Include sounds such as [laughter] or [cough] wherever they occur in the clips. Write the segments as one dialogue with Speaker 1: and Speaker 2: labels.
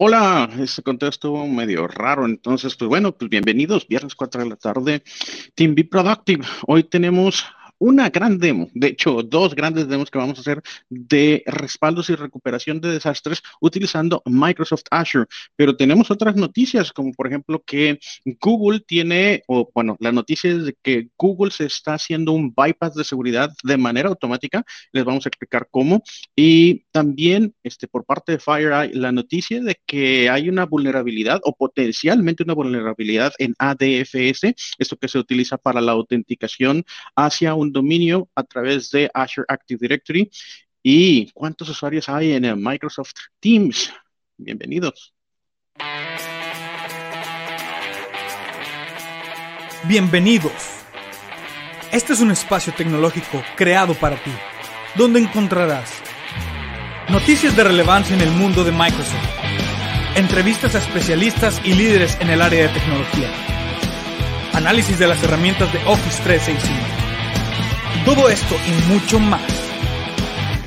Speaker 1: Hola, este contexto medio raro, entonces, pues bueno, pues bienvenidos, viernes 4 de la tarde, Team Be Productive. Hoy tenemos una gran demo, de hecho, dos grandes demos que vamos a hacer de respaldos y recuperación de desastres utilizando Microsoft Azure. Pero tenemos otras noticias, como por ejemplo que Google tiene, o bueno, la noticia es de que Google se está haciendo un bypass de seguridad de manera automática. Les vamos a explicar cómo. Y también, este, por parte de FireEye, la noticia de que hay una vulnerabilidad o potencialmente una vulnerabilidad en ADFS, esto que se utiliza para la autenticación hacia un dominio a través de Azure Active Directory. ¿Y cuántos usuarios hay en Microsoft Teams? Bienvenidos.
Speaker 2: Bienvenidos. Este es un espacio tecnológico creado para ti, donde encontrarás noticias de relevancia en el mundo de Microsoft, entrevistas a especialistas y líderes en el área de tecnología, análisis de las herramientas de Office 365 todo esto y mucho más.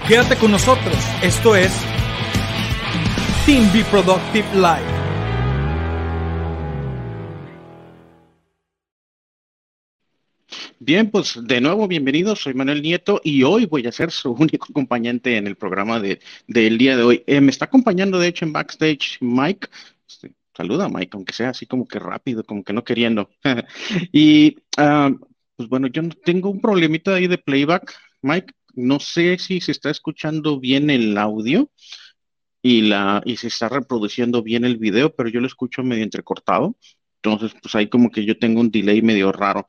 Speaker 2: Quédate con nosotros. Esto es Team Be Productive Live.
Speaker 1: Bien, pues de nuevo bienvenidos, soy Manuel Nieto y hoy voy a ser su [laughs] único acompañante en el programa de, del día de hoy. Eh, me está acompañando de hecho en backstage Mike. Este, saluda Mike, aunque sea así como que rápido, como que no queriendo. [laughs] y ah, pues bueno, yo tengo un problemita ahí de playback, Mike. No sé si se está escuchando bien el audio y, la, y se está reproduciendo bien el video, pero yo lo escucho medio entrecortado. Entonces, pues ahí como que yo tengo un delay medio raro.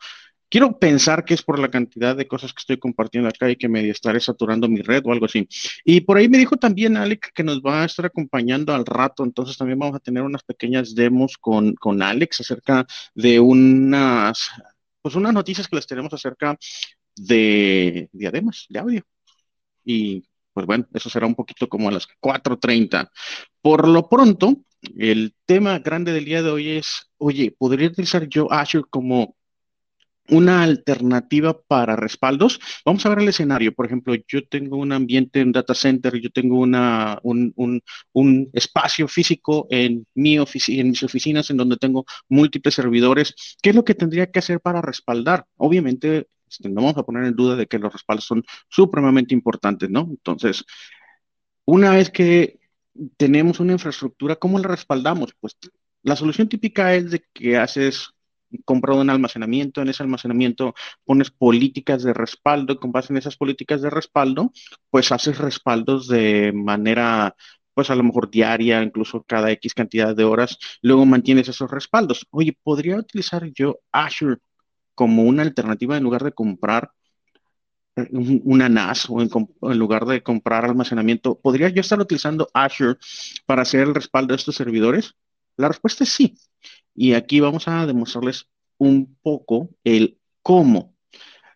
Speaker 1: Quiero pensar que es por la cantidad de cosas que estoy compartiendo acá y que medio estaré saturando mi red o algo así. Y por ahí me dijo también Alex que nos va a estar acompañando al rato, entonces también vamos a tener unas pequeñas demos con, con Alex acerca de unas pues unas noticias que les tenemos acerca de diademas de audio. Y pues bueno, eso será un poquito como a las 4.30. Por lo pronto, el tema grande del día de hoy es, oye, ¿podría utilizar yo Azure como una alternativa para respaldos. Vamos a ver el escenario. Por ejemplo, yo tengo un ambiente en data center, yo tengo una, un, un, espacio físico en, mi en mis oficinas en donde tengo múltiples servidores. ¿Qué es lo que tendría que hacer para respaldar? Obviamente, este, no vamos a poner en duda de que los respaldos son supremamente importantes, ¿no? Entonces, una vez que tenemos una infraestructura, ¿cómo la respaldamos? Pues la solución típica es de que haces comprado un almacenamiento, en ese almacenamiento pones políticas de respaldo, con base en esas políticas de respaldo, pues haces respaldos de manera pues a lo mejor diaria, incluso cada X cantidad de horas, luego mantienes esos respaldos. Oye, ¿podría utilizar yo Azure como una alternativa en lugar de comprar eh, una NAS o en, en, lugar de comprar almacenamiento? ¿Podría yo estar utilizando Azure para hacer el respaldo de estos servidores? La respuesta es sí. Y aquí vamos a demostrarles un poco el cómo.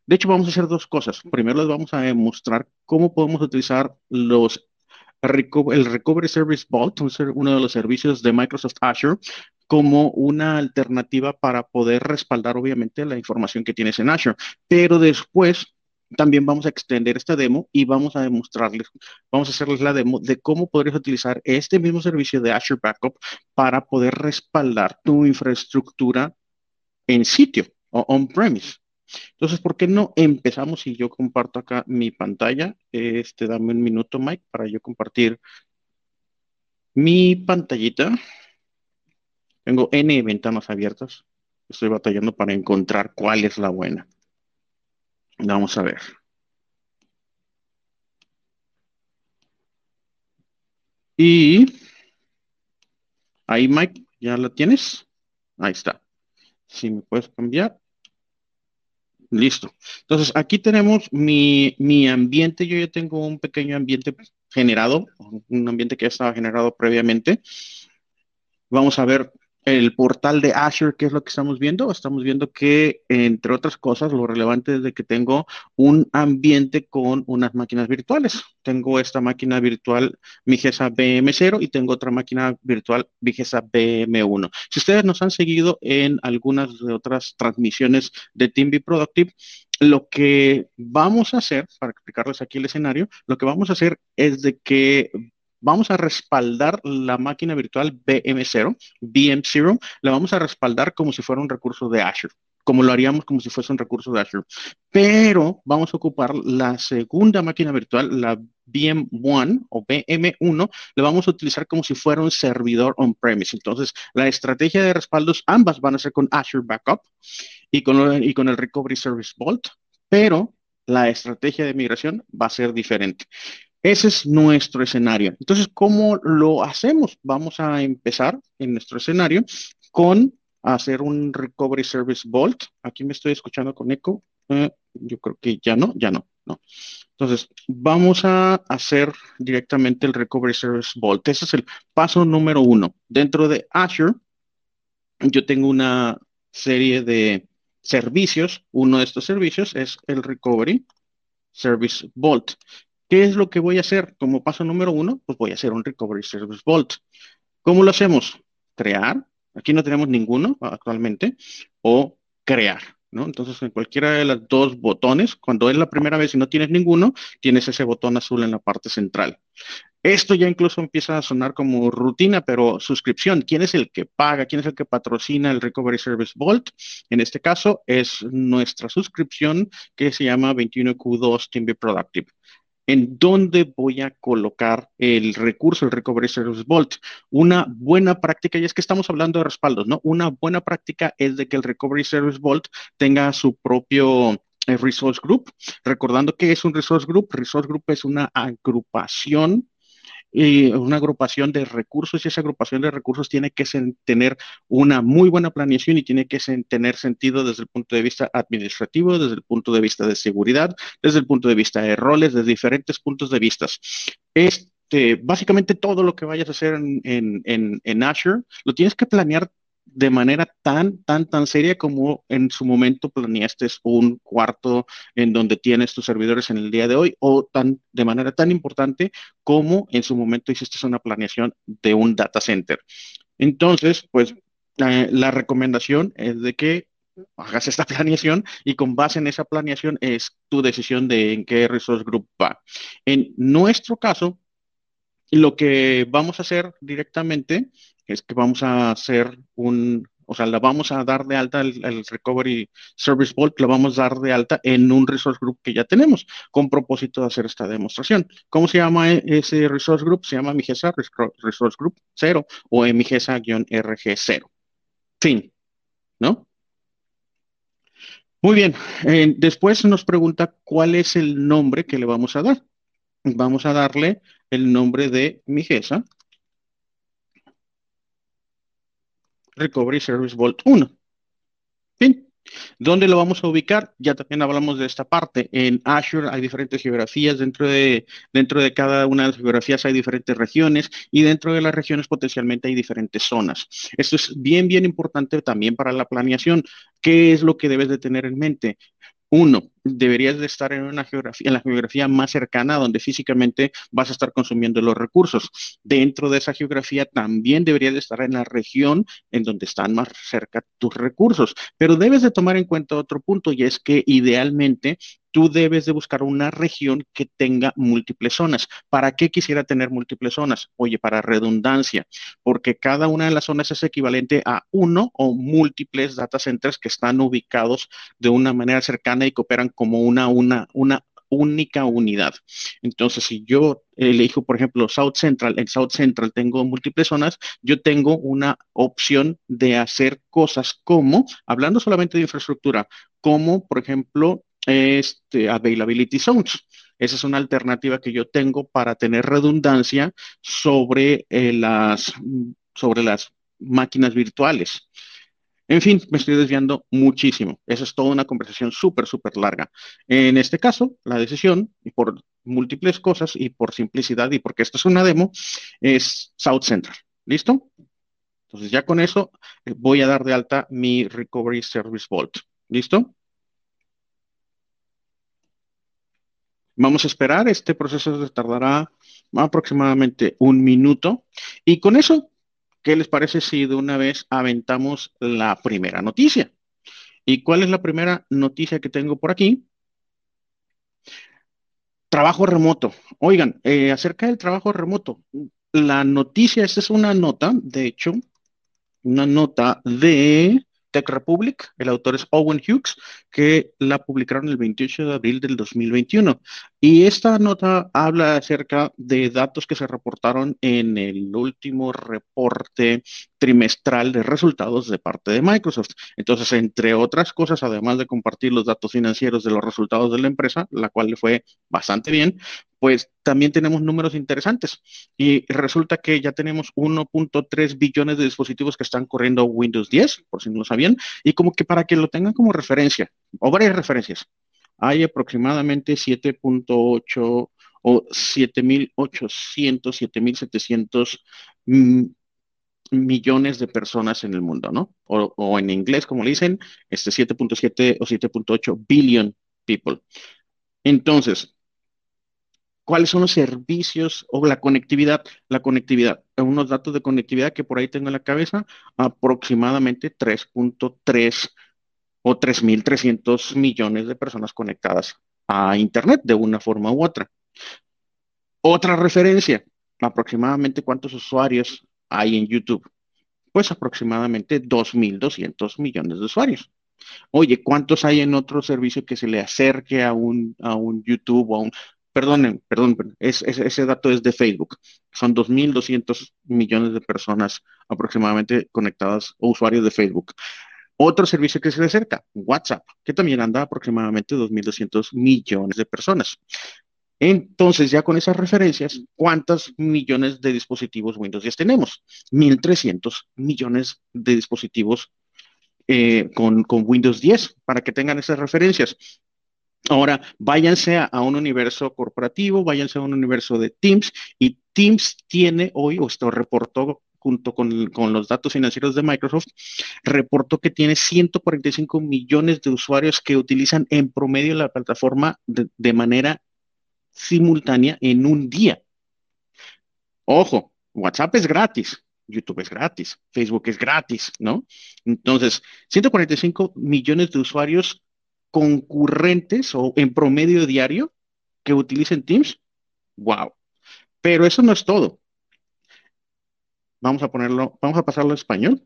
Speaker 1: De hecho, vamos a hacer dos cosas. Primero les vamos a demostrar cómo podemos utilizar los el Recovery Service Vault, uno de los servicios de Microsoft Azure, como una alternativa para poder respaldar, obviamente, la información que tienes en Azure. Pero después también vamos a extender esta demo y vamos a demostrarles, vamos a hacerles la demo de cómo podrías utilizar este mismo servicio de Azure Backup para poder respaldar tu infraestructura en sitio o on-premise. Entonces, ¿por qué no empezamos si yo comparto acá mi pantalla? Este, dame un minuto, Mike, para yo compartir mi pantallita. Tengo N ventanas abiertas. Estoy batallando para encontrar cuál es la buena. Vamos a ver. Y ahí, Mike, ¿ya la tienes? Ahí está. Si me puedes cambiar. Listo. Entonces, aquí tenemos mi, mi ambiente. Yo ya tengo un pequeño ambiente generado, un ambiente que ya estaba generado previamente. Vamos a ver el portal de Azure, ¿qué es lo que estamos viendo? Estamos viendo que, entre otras cosas, lo relevante es de que tengo un ambiente con unas máquinas virtuales. Tengo esta máquina virtual Vigesa BM0 y tengo otra máquina virtual Vigesa BM1. Si ustedes nos han seguido en algunas de otras transmisiones de Team Be Productive, lo que vamos a hacer, para explicarles aquí el escenario, lo que vamos a hacer es de que vamos a respaldar la máquina virtual BM0, BM0, la vamos a respaldar como si fuera un recurso de Azure como lo haríamos como si fuese un recurso de Azure. Pero vamos a ocupar la segunda máquina virtual, la VM1 o VM1, la vamos a utilizar como si fuera un servidor on-premise. Entonces, la estrategia de respaldos, ambas van a ser con Azure Backup y con, y con el Recovery Service Vault, pero la estrategia de migración va a ser diferente. Ese es nuestro escenario. Entonces, ¿cómo lo hacemos? Vamos a empezar en nuestro escenario con hacer un Recovery Service Vault. Aquí me estoy escuchando con eco. Eh, yo creo que ya no, ya no, no. Entonces, vamos a hacer directamente el Recovery Service Vault. Ese es el paso número uno. Dentro de Azure, yo tengo una serie de servicios. Uno de estos servicios es el Recovery Service Vault. ¿Qué es lo que voy a hacer como paso número uno? Pues voy a hacer un Recovery Service Vault. ¿Cómo lo hacemos? Crear Aquí no tenemos ninguno actualmente, o crear. Entonces, en cualquiera de los dos botones, cuando es la primera vez y no tienes ninguno, tienes ese botón azul en la parte central. Esto ya incluso empieza a sonar como rutina, pero suscripción, ¿quién es el que paga? ¿Quién es el que patrocina el Recovery Service Vault? En este caso es nuestra suscripción que se llama 21Q2 Team Be Productive en dónde voy a colocar el recurso, el Recovery Service Vault. Una buena práctica, y es que estamos hablando de respaldos, ¿no? Una buena práctica es de que el Recovery Service Vault tenga su propio eh, Resource Group. Recordando que es un Resource Group, Resource Group es una agrupación una agrupación de recursos y esa agrupación de recursos tiene que tener una muy buena planeación y tiene que tener sentido desde el punto de vista administrativo, desde el punto de vista de seguridad, desde el punto de vista de roles, desde diferentes puntos de vista. Este, básicamente todo lo que vayas a hacer en, en Azure lo tienes que planear de manera tan, tan, tan seria como en su momento planeaste un cuarto en donde tienes tus servidores en el día de hoy o tan, de manera tan importante como en su momento hiciste una planeación de un data center. Entonces, pues eh, la recomendación es de que hagas esta [laughs] planeación y con base en esa planeación es tu decisión de en qué resource group va. En nuestro caso, lo que vamos a hacer directamente es que vamos a hacer un, o sea, la vamos a dar de alta el, Recovery Service Vault, la vamos a dar de alta en un resource group que ya tenemos, con propósito de hacer esta demostración. ¿Cómo se llama e, ese resource group? Se llama Migesa Resource Group 0 o Migesa-RG0. Fin, ¿no? Muy bien, eh, después nos pregunta cuál es el nombre que le vamos a dar. Vamos a darle el nombre de Migesa Recovery Service Vault 1. Fin. ¿Dónde lo vamos a ubicar? Ya también hablamos de esta parte. En Azure hay diferentes geografías, dentro de, dentro de cada una de las geografías hay diferentes regiones y dentro de las regiones potencialmente hay diferentes zonas. Esto es bien, bien importante también para la planeación. ¿Qué es lo que debes de tener en mente? Uno, deberías de estar en una geografía, en la geografía más cercana donde físicamente vas a estar consumiendo los recursos. Dentro de esa geografía también deberías de estar en la región en donde están más cerca tus recursos. Pero debes de tomar en cuenta otro punto y es que idealmente tú debes de buscar una región que tenga múltiples zonas. ¿Para qué quisiera tener múltiples zonas? Oye, para redundancia, porque cada una de las zonas es equivalente a uno o múltiples data centers que están ubicados de una manera cercana y cooperan como una, una, una única unidad. Entonces, si yo elijo, por ejemplo, South Central, en South Central tengo múltiples zonas, yo tengo una opción de hacer cosas como, hablando solamente de infraestructura, como, por ejemplo, este, availability zones. Esa es una alternativa que yo tengo para tener redundancia sobre, eh, las, sobre las máquinas virtuales. En fin, me estoy desviando muchísimo. Esa es toda una conversación súper, súper larga. En este caso, la decisión, y por múltiples cosas y por simplicidad y porque esto es una demo, es South Central. ¿Listo? Entonces ya con eso eh, voy a dar de alta mi Recovery Service Vault. ¿Listo? Vamos a esperar, este proceso tardará aproximadamente un minuto. Y con eso, ¿qué les parece si de una vez aventamos la primera noticia? ¿Y cuál es la primera noticia que tengo por aquí? trabajo remoto. Oigan, eh, acerca del trabajo remoto, la noticia, esta es una nota, de hecho, una nota de Tech Republic, el autor es Owen Hughes, que la publicaron el 28 de abril del 2021. Y esta nota habla acerca de datos que se reportaron en el último reporte trimestral de resultados de parte de Microsoft. Entonces, entre otras cosas, además de compartir los datos financieros de los resultados de la empresa, la cual le fue bastante bien, pues también tenemos números interesantes. Y resulta que ya tenemos 1.3 billones de dispositivos que están corriendo Windows 10, por si no lo sabían, y como que para que lo tengan como referencia, o varias referencias hay aproximadamente 7.8 o 7.800, 7.700 millones de personas en el mundo, ¿no? O, en inglés, como le dicen, este 7.7 o 7.8 billion people. Entonces, ¿cuáles son los servicios o la conectividad? La conectividad, unos datos de conectividad que por ahí tengo en la cabeza, aproximadamente 3.3 o 3.300 millones de personas conectadas a Internet de una forma u otra. Otra referencia, aproximadamente cuántos usuarios hay en YouTube. Pues aproximadamente 2.200 millones de usuarios. Oye, ¿cuántos hay en otro servicio que se le acerque a un, a un YouTube o a un... Perdonen, perdón, ese dato es de Facebook. Son 2.200 millones de personas aproximadamente conectadas o usuarios de Facebook. Otro servicio que se le acerca, WhatsApp, que también anda aproximadamente 2.200 millones de personas. Entonces, ya con esas referencias, ¿cuántos millones de dispositivos Windows 10 tenemos? 1.300 millones de dispositivos eh, con, Windows 10, para que tengan esas referencias. Ahora, váyanse a, un universo corporativo, váyanse a un universo de Teams, y Teams tiene hoy, o esto reportó junto con, los datos financieros de Microsoft, reportó que tiene 145 millones de usuarios que utilizan en promedio la plataforma de, manera simultánea en un día. Ojo, WhatsApp es gratis, YouTube es gratis, Facebook es gratis, ¿no? Entonces, 145 millones de usuarios concurrentes o en promedio diario que utilicen Teams. Wow. Pero eso no es todo. Vamos a ponerlo, vamos a pasarlo a español.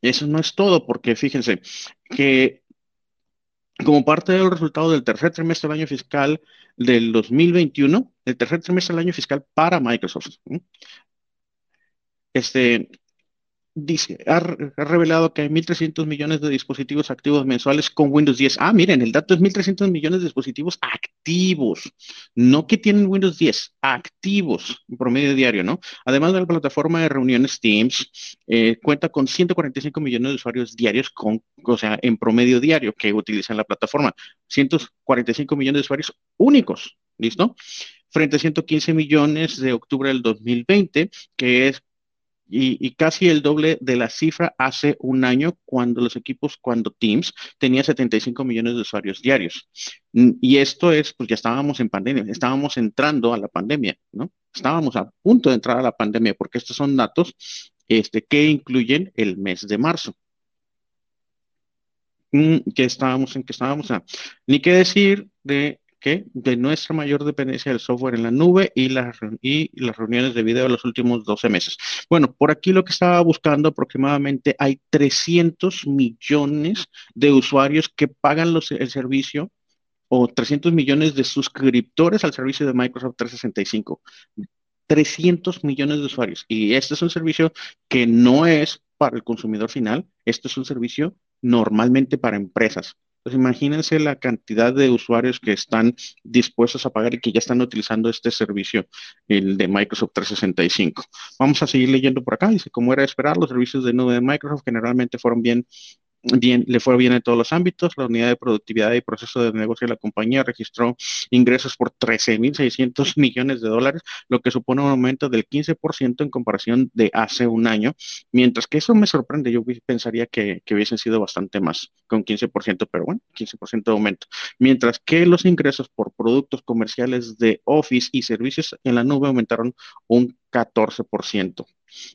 Speaker 1: Eso no es todo, porque fíjense que como parte del resultado del tercer trimestre del año fiscal del 2021, el tercer trimestre del año fiscal para Microsoft, este, dice, ha, revelado que hay 1.300 millones de dispositivos activos mensuales con Windows 10. Ah, miren, el dato es 1.300 millones de dispositivos activos, no que tienen Windows 10, activos en promedio diario, ¿no? Además de la plataforma de reuniones Teams, eh, cuenta con 145 millones de usuarios diarios, con, o sea, en promedio diario que utilizan la plataforma. 145 millones de usuarios únicos, ¿listo? Frente a 115 millones de octubre del 2020, que es y, casi el doble de la cifra hace un año cuando los equipos, cuando Teams tenía 75 millones de usuarios diarios. Mm, y esto es, pues ya estábamos en pandemia, estábamos entrando a la pandemia, ¿no? Estábamos a punto de entrar a la pandemia porque estos son datos este, que incluyen el mes de marzo. Mm, que estábamos en que estábamos a, ni qué decir de que de nuestra mayor dependencia del software en la nube y las, y las reuniones de video de los últimos 12 meses. Bueno, por aquí lo que estaba buscando aproximadamente hay 300 millones de usuarios que pagan el servicio o 300 millones de suscriptores al servicio de Microsoft 365. 300 millones de usuarios. Y este es un servicio que no es para el consumidor final, este es un servicio normalmente para empresas. Pues imagínense la cantidad de usuarios que están dispuestos a pagar y que ya están utilizando este servicio, el de Microsoft 365. Vamos a seguir leyendo por acá. Dice, como era de esperar, los servicios de nube de Microsoft generalmente fueron bien bien, le fue bien en todos los ámbitos. La unidad de productividad y proceso de negocio de la compañía registró ingresos por 13.600 [laughs] millones de dólares, lo que supone un aumento del 15% en comparación de hace un año, mientras que eso me sorprende. Yo pensaría que, que hubiesen sido bastante más, con 15%, pero bueno, 15% de aumento. Mientras que los ingresos por productos comerciales de Office y servicios en la nube aumentaron un 14%.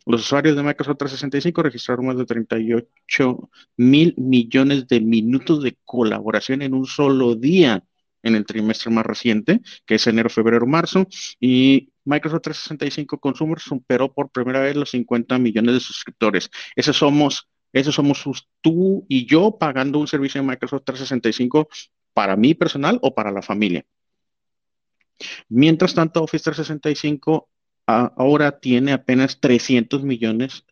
Speaker 1: Los usuarios de Microsoft 365 registraron más de 38 mil millones de minutos de colaboración en un solo día. en el trimestre más reciente, que es enero, febrero, marzo, y Microsoft 365 Consumers superó por primera vez los 50 millones de suscriptores. Esos somos, esos somos tú y yo pagando un servicio de Microsoft 365 para mí personal o para la familia. Mientras tanto, Office 365 ahora tiene apenas 300 millones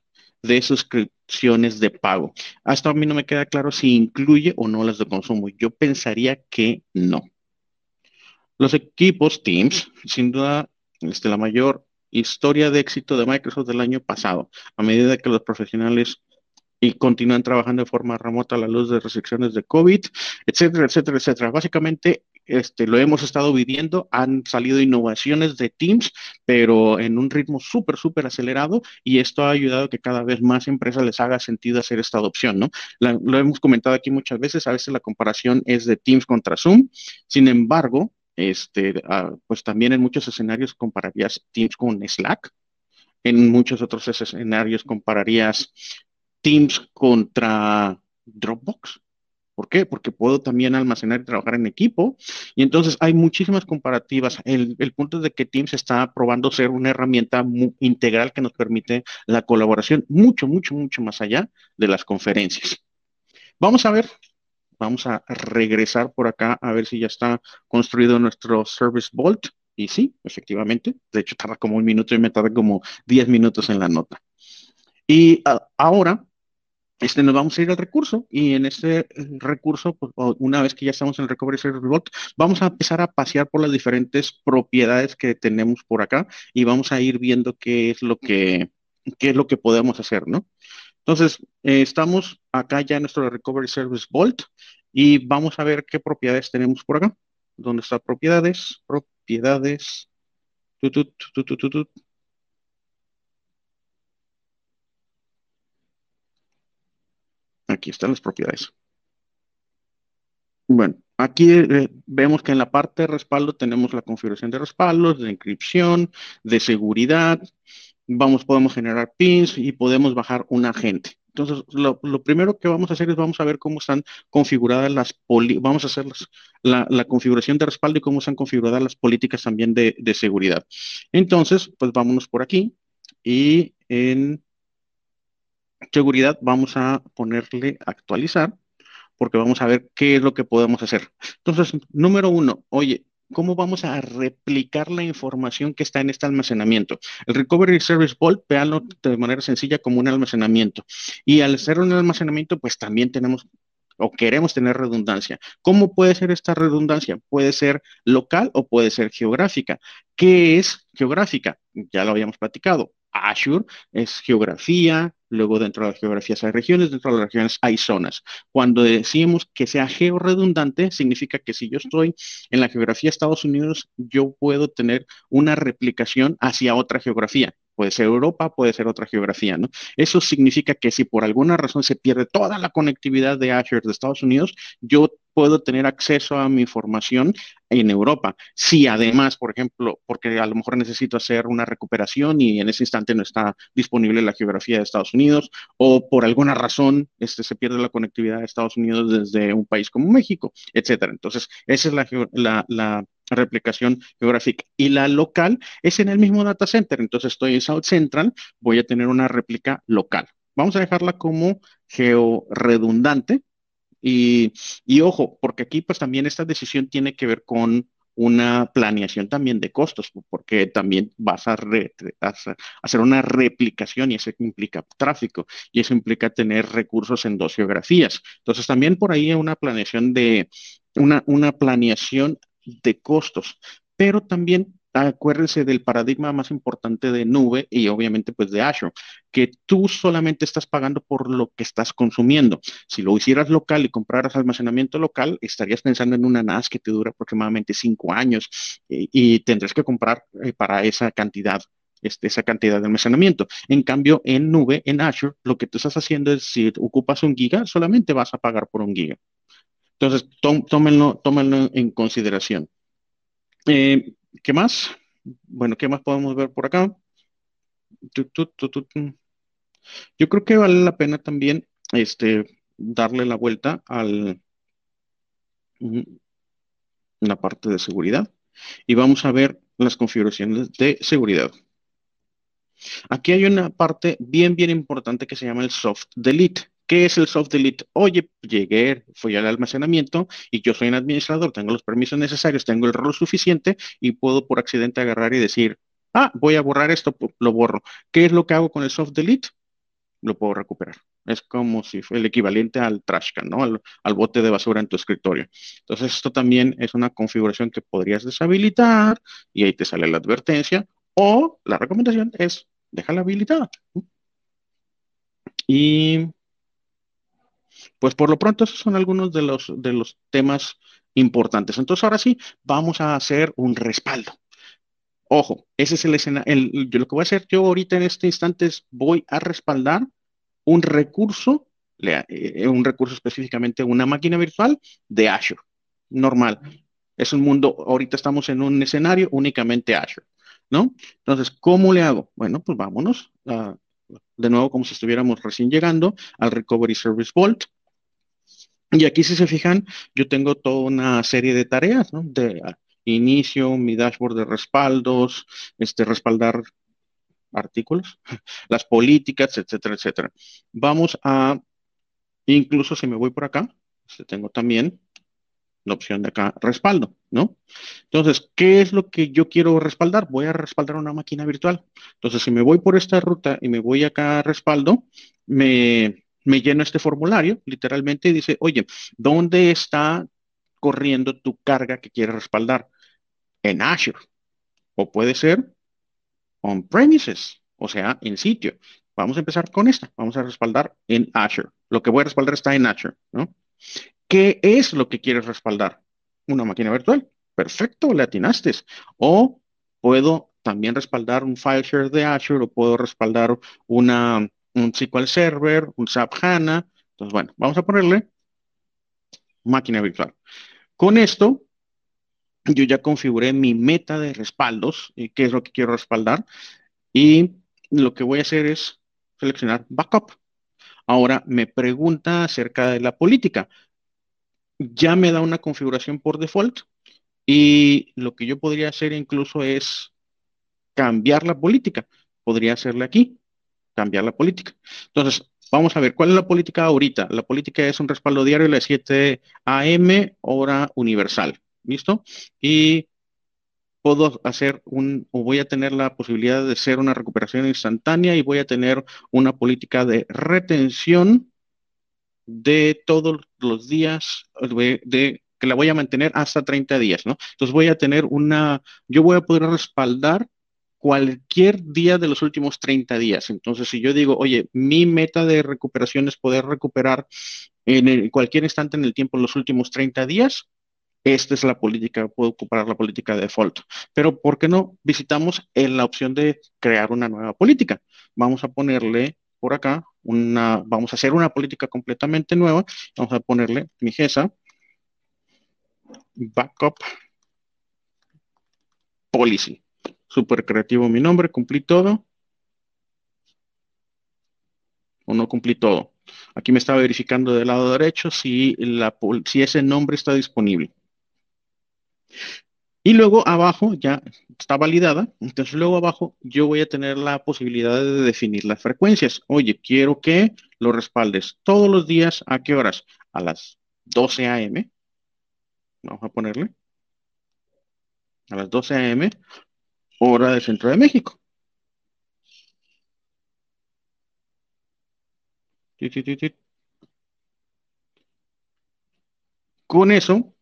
Speaker 1: de suscripciones de pago. Hasta a mí no me queda claro si incluye o no las de consumo. Yo pensaría que no. Los equipos Teams, sin duda, este, la mayor historia de éxito de Microsoft del año pasado. A medida que los profesionales y continúan trabajando de forma remota a la luz de restricciones de COVID, etcétera, etcétera, etcétera. Básicamente, este, lo hemos estado viviendo, han salido innovaciones de Teams, pero en un ritmo súper, súper acelerado y esto ha ayudado a que cada vez más empresas les haga sentido hacer esta adopción, ¿no? lo hemos comentado aquí muchas veces, a veces la comparación es de Teams contra Zoom, sin embargo, este, ah, pues también en muchos escenarios compararías Teams con Slack, en muchos otros escenarios compararías Teams contra Dropbox. ¿Por qué? Porque puedo también almacenar y trabajar en equipo. Y entonces hay muchísimas comparativas. El, punto es de que Teams está probando ser una herramienta integral que nos permite la colaboración mucho, mucho, mucho más allá de las conferencias. Vamos a ver, vamos a regresar por acá a ver si ya está construido nuestro Service Vault. Y sí, efectivamente. De hecho, tarda como un minuto y me tarda como 10 minutos en la nota. Y ah, ahora este, nos vamos a ir al recurso y en este eh, recurso, pues, una vez que ya estamos en el Recovery Service Vault, vamos a empezar a pasear por las diferentes propiedades que tenemos por acá y vamos a ir viendo qué es lo que, qué es lo que podemos hacer, ¿no? Entonces, eh, estamos acá ya en nuestro Recovery Service Vault y vamos a ver qué propiedades tenemos por acá. ¿Dónde está propiedades? Propiedades. Aquí están las propiedades. Bueno, aquí eh, vemos que en la parte de respaldo tenemos la configuración de respaldos, de encripción, de seguridad. Vamos, podemos generar pins y podemos bajar un agente. Entonces, lo, primero que vamos a hacer es vamos a ver cómo están configuradas las vamos a hacer la, configuración de respaldo y cómo están configuradas las políticas también de, de seguridad. Entonces, pues vámonos por aquí y en seguridad vamos a ponerle actualizar porque vamos a ver qué es lo que podemos hacer. Entonces, número uno, oye, ¿cómo vamos a replicar la información que está en este almacenamiento? El Recovery Service Vault, veanlo de manera sencilla como un almacenamiento. Y al ser un almacenamiento, pues también tenemos o queremos tener redundancia. ¿Cómo puede ser esta redundancia? Puede ser local o puede ser geográfica. ¿Qué es geográfica? Ya lo habíamos platicado. Azure es geografía, luego dentro de las geografías hay regiones, dentro de las regiones hay zonas. Cuando decimos que sea georredundante, significa que si yo estoy en la geografía de Estados Unidos, yo puedo tener una replicación hacia otra geografía. Puede ser Europa, puede ser otra geografía, ¿no? Eso significa que si por alguna razón se pierde toda la conectividad de Azure de Estados Unidos, yo puedo tener acceso a mi información en Europa. Si además, por ejemplo, porque a lo mejor necesito hacer una recuperación y en ese instante no está disponible la geografía de Estados Unidos, o por alguna razón este, se pierde la conectividad de Estados Unidos desde un país como México, etcétera. Entonces, esa es la, la replicación geográfica. Y la local es en el mismo data center. Entonces, estoy en South Central, voy a tener una réplica local. Vamos a dejarla como georredundante y, ojo, porque aquí pues también esta decisión tiene que ver con una planeación también de costos, porque también vas a, hacer una replicación y eso implica tráfico y eso implica tener recursos en dos geografías. Entonces también por ahí una planeación de una, una planeación de costos, pero también acuérdense del paradigma más importante de nube y obviamente pues de Azure, que tú solamente estás pagando por lo que estás consumiendo. Si lo hicieras local y compraras almacenamiento local, estarías pensando en una NAS que te dura aproximadamente cinco años y, tendrás que comprar eh, para esa cantidad este, esa cantidad de almacenamiento. En cambio, en nube, en Azure, lo que tú estás haciendo es si ocupas un giga, solamente vas a pagar por un giga. Entonces, tómenlo, tómenlo en consideración. Eh, ¿Qué más? Bueno, ¿qué más podemos ver por acá? Yo creo que vale la pena también este, darle la vuelta al, la parte de seguridad y vamos a ver las configuraciones de seguridad. Aquí hay una parte bien, bien importante que se llama el soft delete. ¿Qué es el soft delete? Oye, llegué, fui al almacenamiento y yo soy un administrador, tengo los permisos necesarios, tengo el rol suficiente y puedo por accidente agarrar y decir, ah, voy a borrar esto, lo borro. ¿Qué es lo que hago con el soft delete? Lo puedo recuperar. Es como si fue el equivalente al trash can, ¿no? Al, bote de basura en tu escritorio. Entonces, esto también es una configuración que podrías deshabilitar y ahí te sale la advertencia. O la recomendación es déjala habilitada. Y pues por lo pronto esos son algunos de los, de los temas importantes. Entonces ahora sí, vamos a hacer un respaldo. Ojo, ese es el escenario. lo que voy a hacer yo ahorita en este instante es voy a respaldar un recurso, eh, un recurso específicamente una máquina virtual de Azure. Normal. Es un mundo, ahorita estamos en un escenario únicamente Azure. ¿no? Entonces, ¿cómo le hago? Bueno, pues vámonos de nuevo como si estuviéramos recién llegando al Recovery Service Vault. Y aquí, si se fijan, yo tengo toda una serie de tareas, ¿no? De inicio, mi dashboard de respaldos, este, respaldar artículos, [laughs] las políticas, etcétera, etcétera. Vamos a, incluso si me voy por acá, este, tengo también la opción de acá, respaldo, ¿no? Entonces, ¿qué es lo que yo quiero respaldar? Voy a respaldar una máquina virtual. Entonces, si me voy por esta ruta y me voy acá a respaldo, me, me lleno este formulario, literalmente, y dice, oye, ¿dónde está corriendo tu carga que quieres respaldar? En Azure. O puede ser on-premises, o sea, en sitio. Vamos a empezar con esta. Vamos a respaldar en Azure. Lo que voy a respaldar está en Azure, ¿no? ¿Qué es lo que quieres respaldar? Una máquina virtual. Perfecto, le atinaste. O puedo también respaldar un file share de Azure o puedo respaldar una, un SQL Server, un SAP HANA. Entonces, bueno, vamos a ponerle máquina virtual. Con esto, yo ya configuré mi meta de respaldos, y qué es lo que quiero respaldar, y lo que voy a hacer es seleccionar backup. Ahora me pregunta acerca de la política ya me da una configuración por default y lo que yo podría hacer incluso es cambiar la política. Podría hacerle aquí, cambiar la política. Entonces, vamos a ver, ¿cuál es la política ahorita? La política es un respaldo diario a las 7 a.m. hora universal. ¿Listo? Y puedo hacer un, o voy a tener la posibilidad de hacer una recuperación instantánea y voy a tener una política de retención de todos los días, de, que la voy a mantener hasta 30 días, ¿no? Entonces voy a tener una, yo voy a poder respaldar cualquier día de los últimos 30 días. Entonces, si yo digo, oye, mi meta de recuperación es poder recuperar en cualquier instante en el tiempo los últimos 30 días, esta es la política, puedo ocupar la política de default. Pero, ¿por qué no visitamos en la opción de crear una nueva política? Vamos a ponerle por acá una, vamos a hacer una política completamente nueva. Vamos a ponerle mi GESA, backup policy. Súper creativo mi nombre, cumplí todo. O no cumplí todo. Aquí me está verificando del lado derecho si, la, si ese nombre está disponible. Y luego abajo ya está validada, entonces luego abajo yo voy a tener la posibilidad de definir las frecuencias. Oye, quiero que lo respaldes todos los días, ¿a qué horas? A las 12 a.m. Vamos a ponerle. A las 12 a.m. hora del centro de México. Con eso,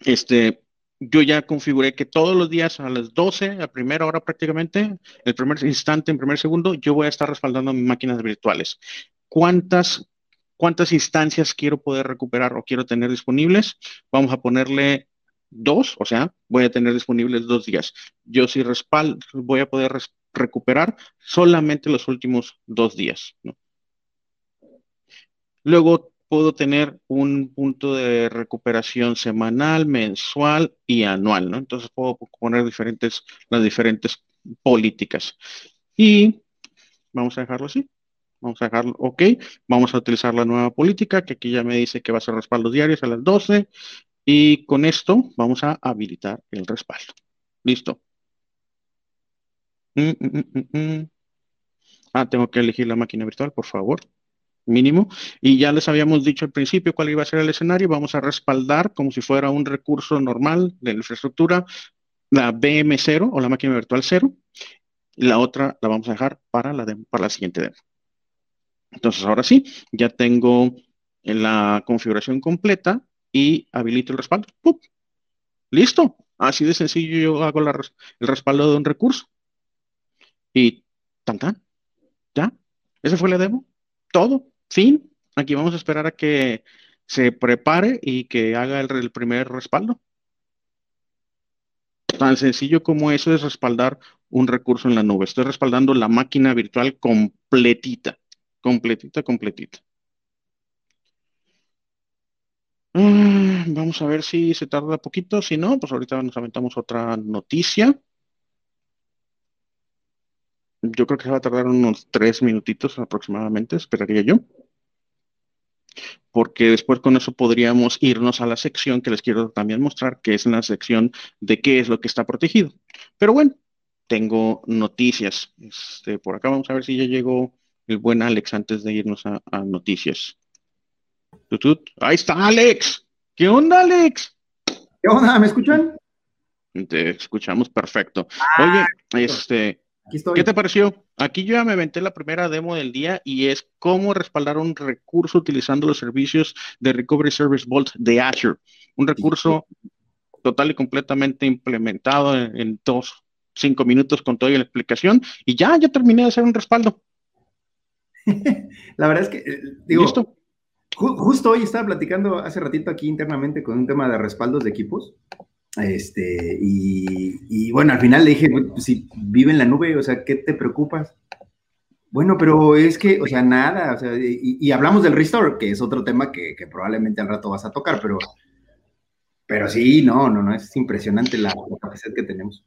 Speaker 1: este, yo ya configuré que todos los días a las 12, a primera hora prácticamente, el primer instante, en primer segundo, yo voy a estar respaldando mis máquinas virtuales. ¿Cuántas, cuántas instancias quiero poder recuperar o quiero tener disponibles? Vamos a ponerle dos, o sea, voy a tener disponibles dos días. Yo si respaldo, voy a poder recuperar solamente los últimos dos días. Luego puedo tener un punto de recuperación semanal, mensual y anual, ¿no? Entonces puedo poner diferentes, las diferentes políticas. Y vamos a dejarlo así. Vamos a dejarlo, ok. Vamos a utilizar la nueva política, que aquí ya me dice que va a ser respaldos diarios a las 12. Y con esto vamos a habilitar el respaldo. Listo. Mm, mm, mm, ah, tengo que elegir la máquina virtual, por favor. Mínimo. Y ya les habíamos dicho al principio cuál iba a ser el escenario. Vamos a respaldar como si fuera un recurso normal de la infraestructura, la BM0 o la máquina virtual 0. Y la otra la vamos a dejar para la, para la siguiente demo. Entonces, ahora sí, ya tengo la configuración completa y habilito el respaldo. Listo. Así de sencillo yo hago el respaldo de un recurso. Y tan tan. Ya. Ese fue la demo. Todo. Fin. Aquí vamos a esperar a que se prepare y que haga el, primer respaldo. Tan sencillo como eso es respaldar un recurso en la nube. Estoy respaldando la máquina virtual completita. Completita, completita. Ah, vamos a ver si se tarda poquito. Si no, pues ahorita nos aventamos otra noticia. Yo creo que se va a tardar unos tres minutitos aproximadamente, esperaría yo. Porque después con eso podríamos irnos a la sección que les quiero también mostrar, que es la sección de qué es lo que está protegido. Pero bueno, tengo noticias. Este, por acá vamos a ver si ya llegó el buen Alex antes de irnos a, noticias. Ahí está Alex. ¿Qué onda, Alex?
Speaker 3: ¿Qué onda? ¿Me escuchan?
Speaker 1: Te escuchamos perfecto. Ah, Oye, este, ¿qué te pareció? Aquí yo ya me aventé la primera demo del día y es cómo respaldar un recurso utilizando los servicios de Recovery Service Vault de Azure. Un recurso total y completamente implementado en, en dos, cinco minutos con toda la explicación y ya, ya terminé de hacer un respaldo. [laughs]
Speaker 3: la verdad es que, eh, digo, justo hoy estaba platicando hace ratito aquí internamente con un tema de respaldos de equipos. Este, y, bueno, al final le dije, pues, si vive en la nube, o sea, ¿qué te preocupas? Bueno, pero es que, o sea, nada, o sea, y, hablamos del restore, que es otro tema que, probablemente al rato vas a tocar, pero, pero sí, no, no, no, es impresionante la capacidad que tenemos.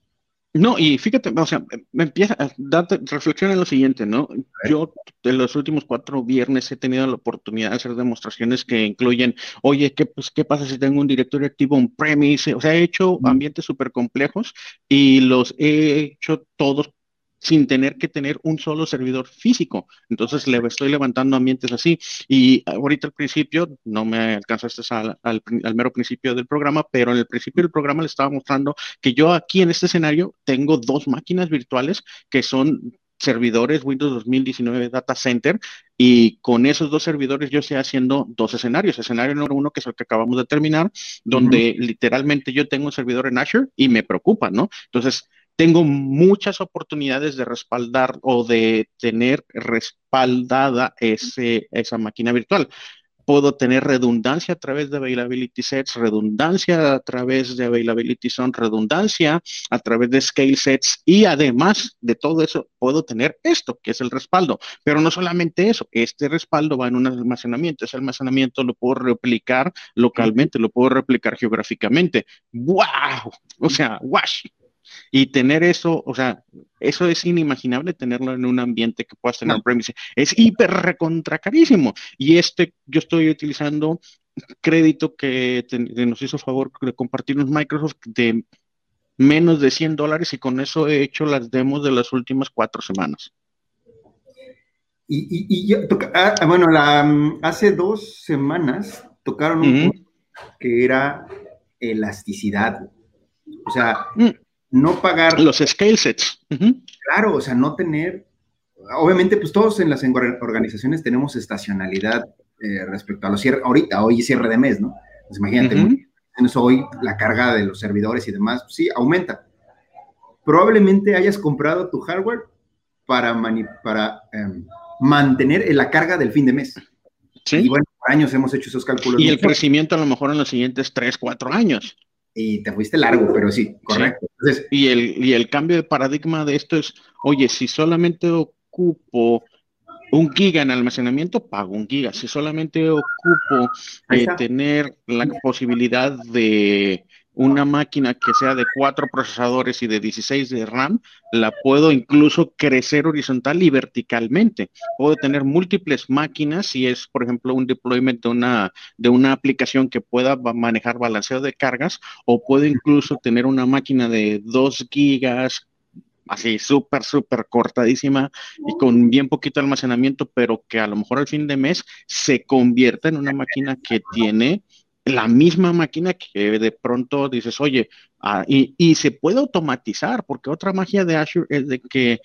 Speaker 1: No, y fíjate, o sea, me empieza a darte reflexión en lo siguiente, ¿no? Yo de los últimos cuatro viernes he tenido la oportunidad de hacer demostraciones que incluyen, oye, ¿qué, pues, ¿qué pasa si tengo un directorio activo on premise? O sea, he hecho ambientes súper complejos y los he hecho todos sin tener que tener un solo servidor físico. Entonces le estoy levantando ambientes así. Y ahorita al principio, no me alcanzaste al, al, mero principio del programa, pero en el principio del programa le estaba mostrando que yo aquí en este escenario tengo dos máquinas virtuales que son servidores Windows 2019 Data Center y con esos dos servidores yo estoy haciendo dos escenarios. Escenario número uno, que es el que acabamos de terminar, donde literalmente yo tengo un servidor en Azure y me preocupa, ¿no? Entonces, tengo muchas oportunidades de respaldar o de tener respaldada ese, esa máquina virtual. Puedo tener redundancia a través de Availability Sets, redundancia a través de Availability Zone, redundancia a través de Scale Sets y además de todo eso puedo tener esto, que es el respaldo. Pero no solamente eso, este respaldo va en un almacenamiento. Ese almacenamiento lo puedo replicar localmente, lo puedo replicar geográficamente. ¡Wow! O sea, ¡wash! Y tener eso, o sea, eso es inimaginable tenerlo en un ambiente que puedas tener premise. Es hiper recontra carísimo. Y este, yo estoy utilizando crédito que nos hizo favor de compartirnos Microsoft de menos de 100 dólares y con eso he hecho las demos de las últimas cuatro semanas.
Speaker 3: Y, y, ah, bueno, la, mm, hace dos semanas tocaron un que era elasticidad. O sea, mm no pagar.
Speaker 1: Los scale sets.
Speaker 3: Claro, o sea, no tener. Obviamente, pues todos en las organizaciones tenemos estacionalidad eh, respecto a los cierres. Ahorita, hoy cierre de mes, ¿no? Pues imagínate, en eso hoy la carga de los servidores y demás, pues, sí, aumenta. Probablemente hayas comprado tu hardware para, para em, mantener la carga del fin de mes. Sí. Y bueno, por años hemos hecho esos cálculos.
Speaker 1: Y el crecimiento a lo mejor en los siguientes 3, 4 años
Speaker 3: y te fuiste largo, pero sí, correcto.
Speaker 1: y, el, y el cambio de paradigma de esto es, oye, si solamente ocupo un giga en almacenamiento, pago un giga. Si solamente ocupo eh, tener la posibilidad de una máquina que sea de cuatro procesadores y de 16 de RAM, la puedo incluso crecer horizontal y verticalmente. Puedo tener múltiples máquinas si es, por ejemplo, un deployment de una, de una aplicación que pueda manejar balanceo de cargas, o puedo incluso tener una máquina de 2 gigas, así súper, súper cortadísima y con bien poquito almacenamiento, pero que a lo mejor al fin de mes se convierta en una máquina que tiene la misma máquina que de pronto dices, oye, ah, y, se puede automatizar, porque otra magia de Azure es de que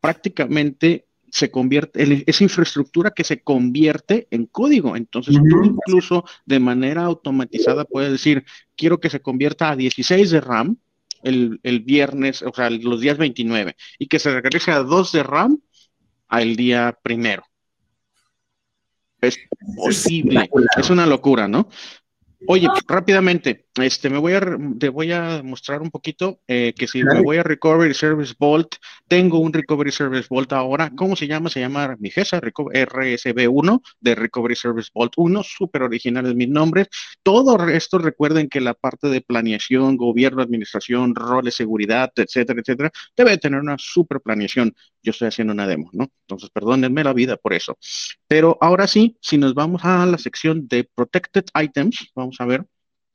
Speaker 1: prácticamente se convierte, esa infraestructura que se convierte en código. Entonces, tú incluso de manera automatizada puedes decir, quiero que se convierta a 16 de RAM el, el viernes, o sea, los días 29, y que se regrese a 2 de RAM al día primero. Es posible, es una locura, ¿no? Oye, rápidamente, este, me voy a, te voy a mostrar un poquito eh, que si me voy a Recovery Service Vault, tengo un Recovery Service Vault ahora. ¿Cómo se llama? Se llama Migesa RSB1 de Recovery Service Vault 1, súper originales mis nombres. Todo esto recuerden que la parte de planeación, gobierno, administración, roles, seguridad, etcétera, etcétera, debe tener una súper planeación. Yo estoy haciendo una demo, ¿no? Entonces, perdónenme la vida por eso. Pero ahora sí, si nos vamos a la sección de Protected Items, vamos a ver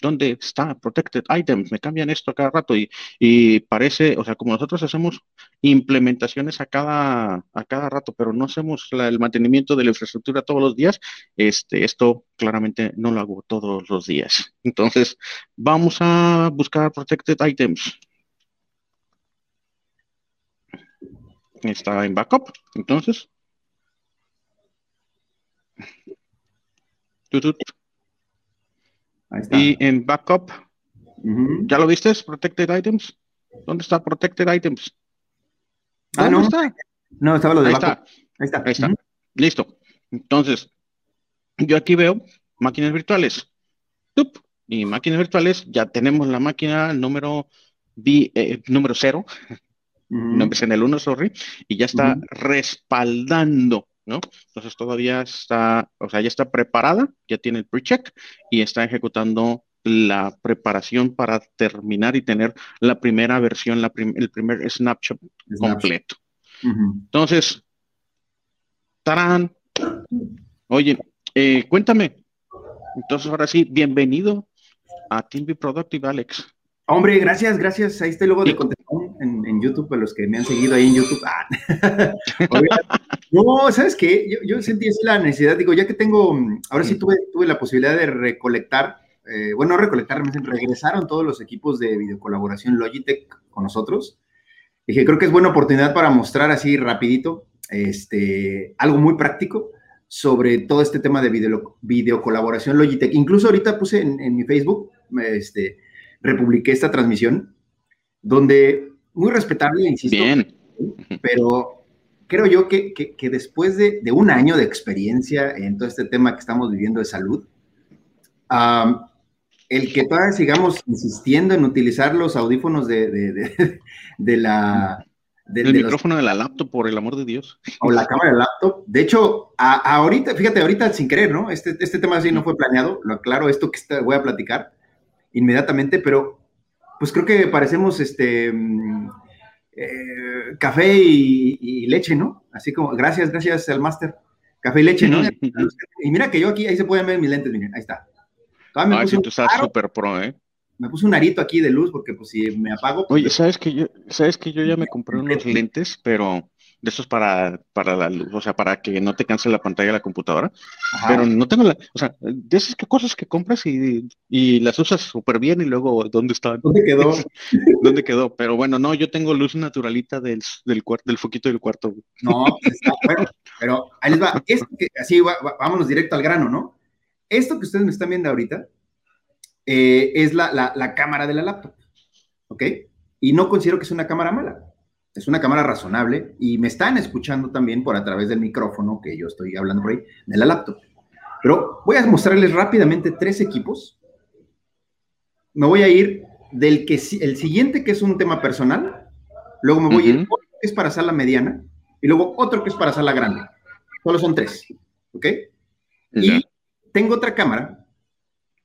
Speaker 1: ¿Dónde está Protected Items? Me cambian esto cada rato y, parece, o sea, como nosotros hacemos implementaciones a cada, a cada rato, pero no hacemos el mantenimiento de la infraestructura todos los días, este, esto claramente no lo hago todos los días. Entonces, vamos a buscar Protected Items. Está en backup, entonces. Y en backup, ¿ya lo viste? Protected items. ¿Dónde está Protected items?
Speaker 3: Ah, no. Está? No, estaba lo de
Speaker 1: Ahí está. Ahí está. Ahí está. Listo. Entonces, yo aquí veo máquinas virtuales. Y máquinas virtuales, ya tenemos la máquina número, B, eh, número cero. No empecé en el 1, sorry. Y ya está respaldando ¿no? Entonces todavía está, o sea, ya está preparada, ya tiene el pre-check y está ejecutando la preparación para terminar y tener la primera versión, la el primer snapshot, completo. Entonces, tarán. Oye, eh, cuéntame. Entonces, ahora sí, bienvenido a Team Be Productive, Alex.
Speaker 3: Hombre, gracias, gracias. Ahí está el logo de contestación en, YouTube, para los que me han seguido ahí en YouTube. Ah. [laughs] no, ¿sabes qué? Yo, sentí la necesidad, digo, ya que tengo, ahora sí tuve, tuve la posibilidad de recolectar, eh, bueno, recolectar, regresaron todos los equipos de videocolaboración Logitech con nosotros. Dije, creo que es buena oportunidad para mostrar así rapidito este, algo muy práctico sobre todo este tema de video, videocolaboración Logitech. Incluso ahorita puse en, en mi Facebook, este, republiqué esta transmisión, donde, muy respetable, insisto, Bien. pero creo yo que, que, después de, de, un año de experiencia en todo este tema que estamos viviendo de salud, el que todavía sigamos insistiendo en utilizar los audífonos de, de, de [laughs] la...
Speaker 1: el micrófono de la laptop, por el amor de Dios.
Speaker 3: O la cámara de laptop. De hecho, ahorita, fíjate, ahorita sin querer, ¿no? Este, este tema así no fue planeado, lo aclaro, esto que voy a platicar inmediatamente, pero pues creo que parecemos este mm, eh, café y, leche, ¿no? Así como, gracias, gracias al máster. Café y leche, ¿no? y mira que yo aquí, ahí se pueden ver mis lentes, miren, ahí está.
Speaker 1: Ay, si tú estás súper pro, ¿eh?
Speaker 3: Me puse un arito aquí de luz porque pues si me apago...
Speaker 1: Pues, Oye, ¿sabes que yo, sabes que yo ya me [laughs] compré unos lentes, pero de esos para, para la luz, o sea, para que no te canse la pantalla de la computadora. Pero no tengo la, o sea, de esas cosas que compras y, y las usas súper bien y luego, ¿dónde están?
Speaker 3: ¿Dónde quedó? [laughs]
Speaker 1: ¿Dónde quedó? Pero bueno, no, yo tengo luz naturalita del, del, del foquito del cuarto.
Speaker 3: No, pues está, bueno, pero ahí les va, es que, así vámonos directo al grano, ¿no? Esto que ustedes me están viendo ahorita eh, es la, la, la cámara de la laptop, ¿ok? Y no considero que es una cámara mala es una cámara razonable y me están escuchando también por a través del micrófono que yo estoy hablando por ahí de la laptop. Pero voy a mostrarles rápidamente tres equipos. Me voy a ir del que el siguiente que es un tema personal, luego me voy a ir otro que es para sala mediana y luego otro que es para sala grande. Solo son tres, ¿ok? Y tengo otra cámara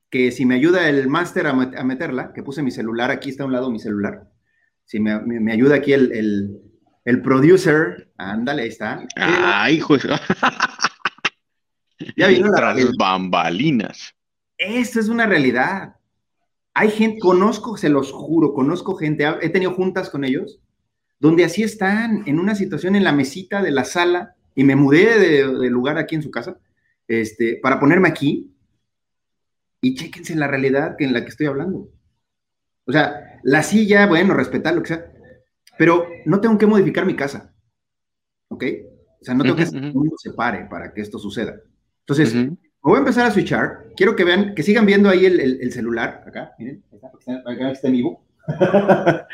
Speaker 3: que si me ayuda el máster a, meterla, que puse mi celular, aquí está a un lado mi celular, si me, ayuda aquí el, el, producer, ándale, ahí está.
Speaker 1: Ay, hijo. ya vino las bambalinas.
Speaker 3: Esto es una realidad. Hay gente, conozco, se los juro, conozco gente, he tenido juntas con ellos, donde así están, en una situación en la mesita de la sala, y me mudé de, lugar aquí en su casa, este, para ponerme aquí, y chéquense la realidad que en la que estoy hablando. O sea, la silla, bueno, respetar lo que sea, pero no tengo que modificar mi casa, ¿ok? O sea, no tengo que que el mundo se pare para que esto suceda. Entonces, voy a empezar a switchar. Quiero que vean, que sigan viendo ahí el, celular. Acá, miren, acá está en vivo. [laughs]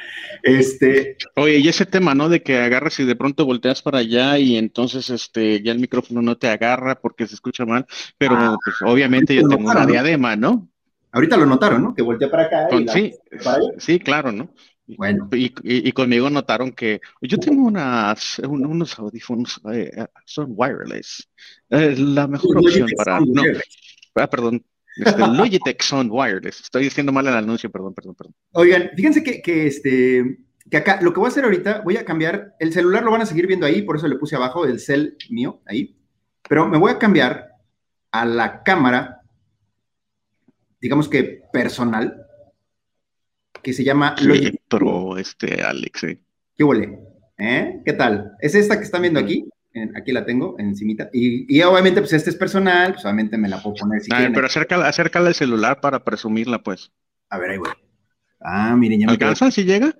Speaker 1: este. Oye, y ese tema, ¿no? De que agarras y de pronto volteas para allá y entonces este ya el micrófono no te agarra porque se escucha mal, pero ah, pues obviamente yo tengo una diadema, ¿no?
Speaker 3: Ahorita lo notaron, ¿no? Que volteé para acá.
Speaker 1: sí, sí, claro, ¿no? Bueno. Y, conmigo notaron que yo tengo unas, unos audífonos, eh, son wireless. la mejor opción para... No, ah, perdón. Este, Logitech son wireless. Estoy diciendo mal el anuncio, perdón, perdón, perdón.
Speaker 3: Oigan, fíjense que, que, este, que acá lo que voy a hacer ahorita, voy a cambiar, el celular lo van a seguir viendo ahí, por eso le puse abajo el cel mío, ahí, pero me voy a cambiar a la cámara, digamos que personal, que se llama
Speaker 1: Logitech Pro, este Alex. ¿eh?
Speaker 3: ¿Qué huele? ¿Eh? ¿Qué tal? ¿Es esta que están viendo aquí? aquí la tengo, encimita. Y, y, obviamente, pues este es personal, pues obviamente me la puedo poner si
Speaker 1: ah, Pero acércala, acércala el celular para presumirla, pues.
Speaker 3: A ver, ahí voy. Ah, miren, ya
Speaker 1: me ¿Alcanza si llega?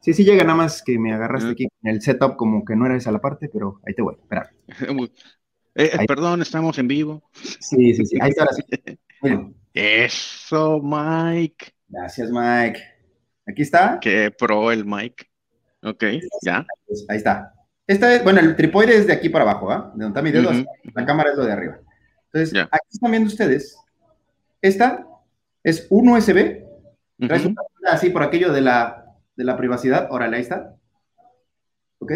Speaker 3: Sí, sí llega, nada más que me agarraste ah. aquí en el setup como que no era esa la parte, pero ahí te voy, espera. [laughs]
Speaker 1: Eh, perdón, estamos en vivo.
Speaker 3: Sí, sí, sí, ahí está. [laughs]
Speaker 1: Eso, Mike.
Speaker 3: Gracias, Mike. Aquí está.
Speaker 1: Qué pro el Mike. Ok, ya.
Speaker 3: Ahí está. Esta es, bueno, el tripoide es de aquí para abajo, ¿ah? De donde está mi dedo, la cámara es lo de arriba. Entonces, aquí están viendo ustedes. Esta es un USB. así por aquello de la, de la privacidad. Órale, ahí está. ¿Ok?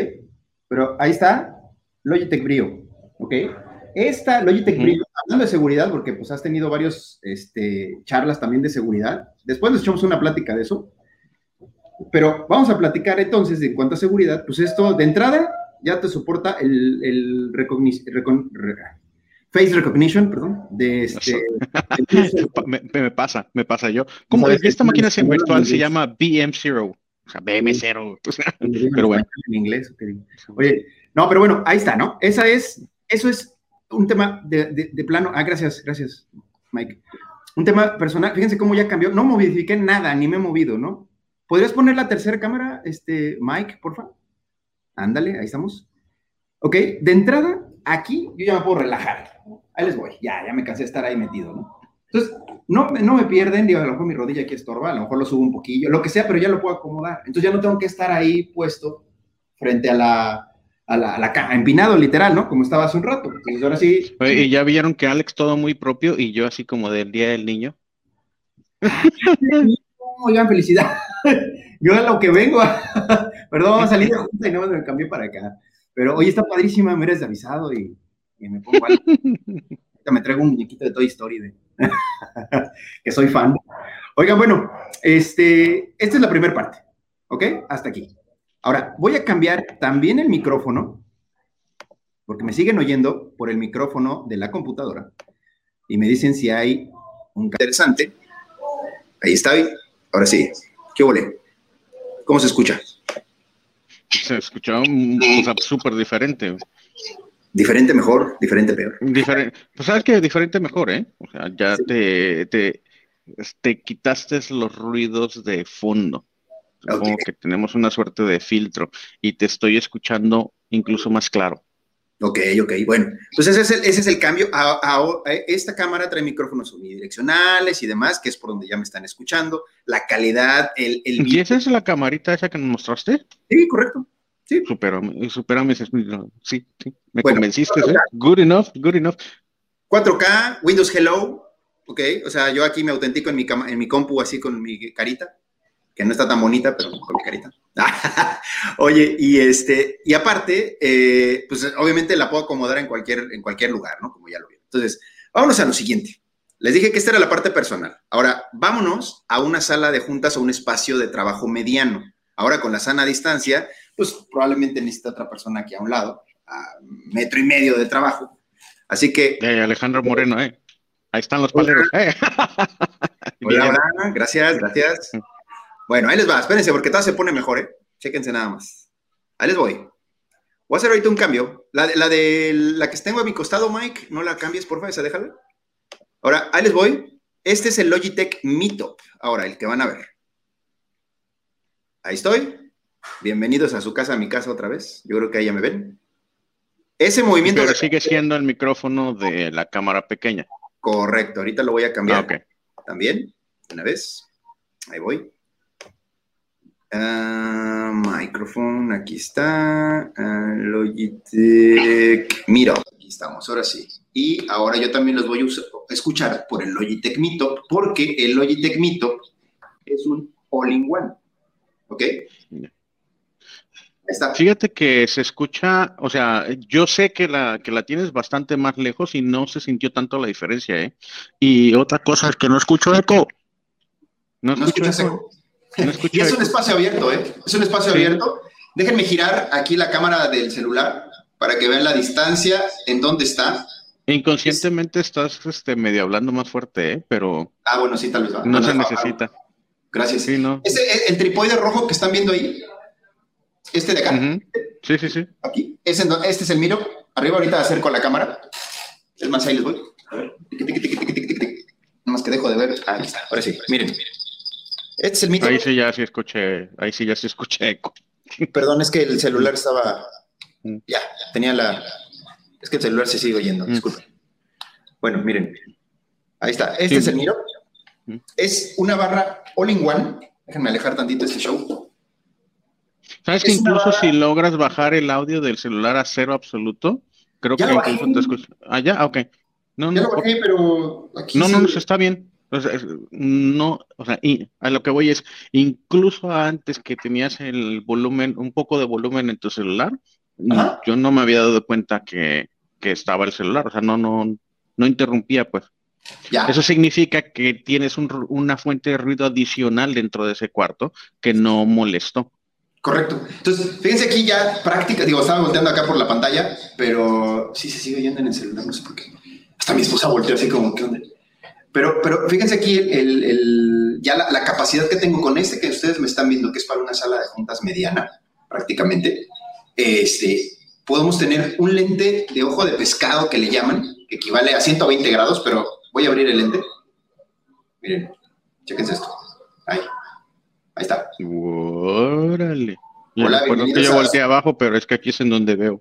Speaker 3: Pero ahí está Logitech Brio. ¿Ok? Esta Logitech Brio, hablando de seguridad, porque pues has tenido varios este, charlas también de seguridad. Después nos echamos una plática de eso. Pero vamos a platicar entonces de en cuanto a seguridad. Pues esto, de entrada, ya te soporta el, el face recognition, perdón, de este. [laughs]
Speaker 1: me, pasa, me pasa yo. ¿Cómo esta máquina virtual se llama BM0? O sea, BM0. [laughs]
Speaker 3: pero bueno. En inglés. Oye, no, pero bueno, ahí está, ¿no? Esa es, eso es un tema de, de, plano. Ah, gracias, gracias, Mike. Un tema personal. Fíjense cómo ya cambió. No modifiqué nada, ni me he movido, ¿no? ¿Podrías poner la tercera cámara, este, Mike, por favor? Ándale, ahí estamos. Ok, de entrada, aquí yo ya me puedo relajar. Ahí les voy, ya, ya me cansé de estar ahí metido, ¿no? Entonces, no, no me pierden, digo, a lo mejor mi rodilla aquí estorba, a lo mejor lo subo un poquillo, lo que sea, pero ya lo puedo acomodar. Entonces ya no tengo que estar ahí puesto frente a la, a la, a la empinado literal, ¿no? Como estaba hace un rato. Entonces ahora sí.
Speaker 1: y ya vieron que Alex todo muy propio y yo así como del Día del Niño. [laughs]
Speaker 3: Oigan, felicidad. [laughs] Yo a lo que vengo, [laughs] perdón, vamos a salir de junta y no me cambié para acá. Pero hoy está padrísima, me eres avisado y, me pongo algo. me traigo un muñequito de Toy Story, que soy fan. Oigan, bueno, este, esta es la primera parte, ¿ok? Hasta aquí. Ahora, voy a cambiar también el micrófono, porque me siguen oyendo por el micrófono de la computadora y me dicen si hay un interesante. Ahí está, ahora sí. ¿Qué volé? ¿Cómo se escucha?
Speaker 1: Se escucha súper diferente.
Speaker 3: Diferente mejor, diferente peor.
Speaker 1: Diferente, pues sabes que diferente mejor, ¿eh? O sea, ya te, te, te, quitaste los ruidos de fondo. Como que tenemos una suerte de filtro y te estoy escuchando incluso más claro.
Speaker 3: Ok, ok, bueno. Entonces ese es el, ese es el cambio. A, esta cámara trae micrófonos unidireccionales y demás, que es por donde ya me están escuchando. La calidad, el... el
Speaker 1: ¿Y esa es la camarita esa que nos mostraste?
Speaker 3: Sí, correcto. Sí.
Speaker 1: Superame, superame sí, sí. Me convenciste, ¿eh? Good enough, good enough.
Speaker 3: 4K, Windows Hello, ok. O sea, yo aquí me autentico en mi, en mi compu así con mi carita que no está tan bonita, pero con mi carita. [laughs] Oye, y este, y aparte, eh, pues obviamente la puedo acomodar en cualquier, en cualquier lugar, ¿no? Como ya lo vieron. Entonces, vámonos a lo siguiente. Les dije que esta era la parte personal. Ahora, vámonos a una sala de juntas o un espacio de trabajo mediano. Ahora, con la sana distancia, pues probablemente necesita otra persona aquí a un lado, a metro y medio de trabajo. Así que.
Speaker 1: Alejandro Moreno, ¿eh? Ahí están los paleros. ¿eh?
Speaker 3: Hola, [laughs] hola, gracias, gracias. Bueno, ahí les va, espérense, porque todo se pone mejor, ¿eh? Chéquense nada más. Ahí les voy. Voy a hacer ahorita un cambio. La, la de la que tengo a mi costado, Mike, no la cambies, por favor, esa déjala. Ahora, ahí les voy. Este es el Logitech Meetup. Ahora, el que van a ver. Ahí estoy. Bienvenidos a su casa, a mi casa otra vez. Yo creo que ahí ya me ven. Ese movimiento.
Speaker 1: Pero sigue siendo el micrófono de la cámara pequeña.
Speaker 3: Correcto, ahorita lo voy a cambiar. Ah, También, una vez. Ahí voy. Uh, micrófono, aquí está. Uh, Logitech. Mira, aquí estamos, ahora sí. Y ahora yo también los voy a escuchar por el Logitech Meetup, porque el Logitech Meetup es un all-in-one. ¿Ok?
Speaker 1: Fíjate que se escucha, o sea, yo sé que la, que la tienes bastante más lejos y no se sintió tanto la diferencia, ¿eh? Y otra cosa es que no escucho eco.
Speaker 3: No, escucho eco. Y es un espacio abierto, ¿eh? Es un espacio abierto. Déjenme girar aquí la cámara del celular para que vean la distancia en dónde está.
Speaker 1: Inconscientemente estás este, medio hablando más fuerte, ¿eh? Pero.
Speaker 3: Ah, bueno, sí, tal vez.
Speaker 1: No, se necesita.
Speaker 3: Gracias. Sí, no. el tripoide rojo que están viendo ahí, este de acá.
Speaker 1: Sí, sí, sí.
Speaker 3: Aquí. Este, este es el miro. Arriba ahorita acerco la cámara. Es más, ahí les voy. A ver. Nada más que dejo de ver. Ahí está. Ahora sí. Miren. Este es el miro.
Speaker 1: Ahí sí ya sí escuché. Ahí sí ya sí escuché eco. [laughs]
Speaker 3: Perdón, es que el celular estaba. Mm. Ya, tenía la. Es que el celular se sigue oyendo. Mm. Disculpen. Bueno, miren. Ahí está. Este es el miro. Mm. Es una barra all-in-one. Déjenme alejar tantito este show
Speaker 1: ¿Sabes que incluso si logras bajar el audio del celular a cero absoluto, creo que incluso te escuchas. Ah, ya, ok.
Speaker 3: No, ya no, lo bajé, pero
Speaker 1: aquí No, no, no, está bien. No, o sea, a lo que voy es, incluso antes que tenías el volumen, un poco de volumen en tu celular, yo no me había dado cuenta que, que, estaba el celular, o sea, no, no, no interrumpía, pues. Ya. Eso significa que tienes un, una fuente de ruido adicional dentro de ese cuarto que no molestó.
Speaker 3: Correcto. Entonces, fíjense aquí ya práctica, digo, estaba volteando acá por la pantalla, pero sí se sigue oyendo en el celular, no sé por qué. Hasta mi esposa volteó así como, ¿qué onda? Pero, pero fíjense aquí el, el, ya la, la, capacidad que tengo con este que ustedes me están viendo, que es para una sala de juntas mediana, prácticamente. Este, podemos tener un lente de ojo de pescado que le llaman, que equivale a 120 grados, pero voy a abrir el lente. Miren, chequense esto. Ahí. Ahí está.
Speaker 1: Órale. Hola, bienvenidos que yo volteé abajo, pero es que aquí es en donde veo.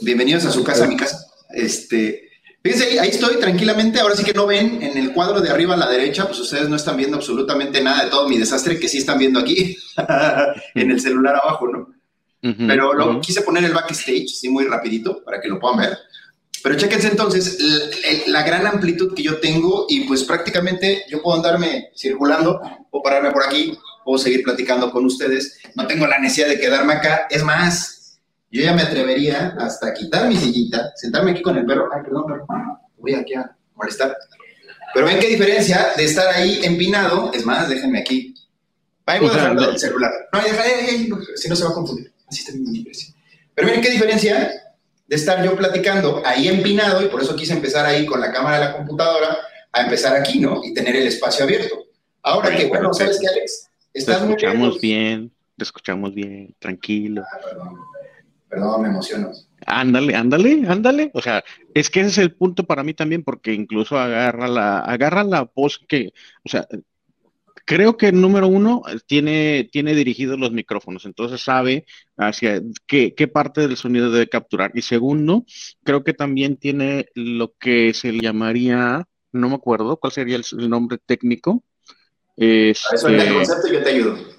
Speaker 3: Bienvenidos a su casa, a mi casa. Este, fíjense, ahí, estoy tranquilamente. Ahora sí que no ven en el cuadro de arriba a la derecha, pues ustedes no están viendo absolutamente nada de todo mi desastre que sí están viendo aquí [laughs] en el celular abajo, ¿no? Pero lo quise poner el backstage, sí, muy rapidito, para que lo puedan ver. Pero chequense entonces la, gran amplitud que yo tengo y pues prácticamente yo puedo andarme circulando o pararme por aquí puedo seguir platicando con ustedes. No tengo la necesidad de quedarme acá. Es más, yo ya me atrevería hasta quitar mi sillita, sentarme aquí con el perro. Ay, perdón, perro. Voy aquí a molestar. Pero ven qué diferencia de estar ahí empinado. Es más, déjenme aquí. Ahí voy a el celular. No, deja, si no se va a confundir. Así está mi diferencia. Pero miren qué diferencia de estar yo platicando ahí empinado, y por eso quise empezar ahí con la cámara de la computadora, a empezar aquí, ¿no? Y tener el espacio abierto. Ahora que, bueno, ¿sabes qué, Alex?
Speaker 1: te escuchamos bien, te escuchamos bien, tranquilo.
Speaker 3: Ah, perdón. Me emociono.
Speaker 1: Ándale, ándale, ándale. O sea, es que ese es el punto para mí también, porque incluso agarra la, agarra la voz que, o sea, creo que el número uno tiene, tiene dirigidos los micrófonos, entonces sabe hacia qué, qué, parte del sonido debe capturar. Y segundo, creo que también tiene lo que se llamaría, no me acuerdo cuál sería el nombre técnico,
Speaker 3: eso el concepto yo te ayudo.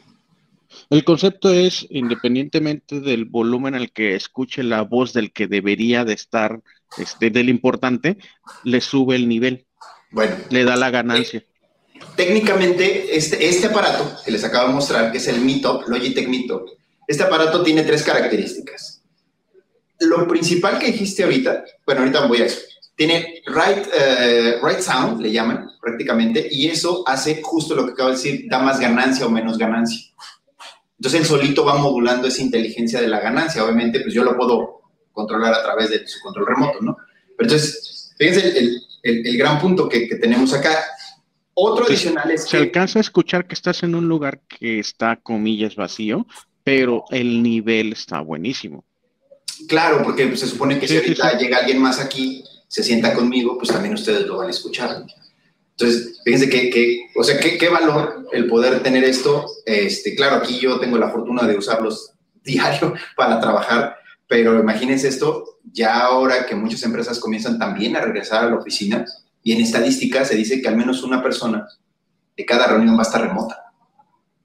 Speaker 1: El concepto es, independientemente del volumen al que escuche la voz del que debería de estar, este, del importante, le sube el nivel. Bueno. Le da la ganancia.
Speaker 3: técnicamente, este, este aparato que les acabo de mostrar, que es el Mito, Logitech Mito, este aparato tiene tres características. Lo principal que dijiste ahorita, bueno, ahorita voy a eso, tiene right, eh, right sound, le llaman prácticamente, y eso hace justo lo que acabo de decir, da más ganancia o menos ganancia. Entonces, el solito va modulando esa inteligencia de la ganancia. Obviamente, pues yo lo puedo controlar a través de su control remoto, ¿no? Pero entonces, fíjense el, el, gran punto que, que, tenemos acá. Otro adicional es
Speaker 1: Se alcanza a escuchar que estás en un lugar que está, comillas, vacío, pero el nivel está buenísimo.
Speaker 3: Claro, porque pues, se supone que si ahorita llega alguien más aquí, se sienta conmigo, pues también ustedes lo van a escuchar. Entonces, fíjense que, o sea, qué, valor el poder tener esto. Este, claro, aquí yo tengo la fortuna de usarlos [laughs] diario para trabajar, pero imagínense esto, ya ahora que muchas empresas comienzan también a regresar a la oficina, y en estadística se dice que al menos una persona de cada reunión va a estar remota.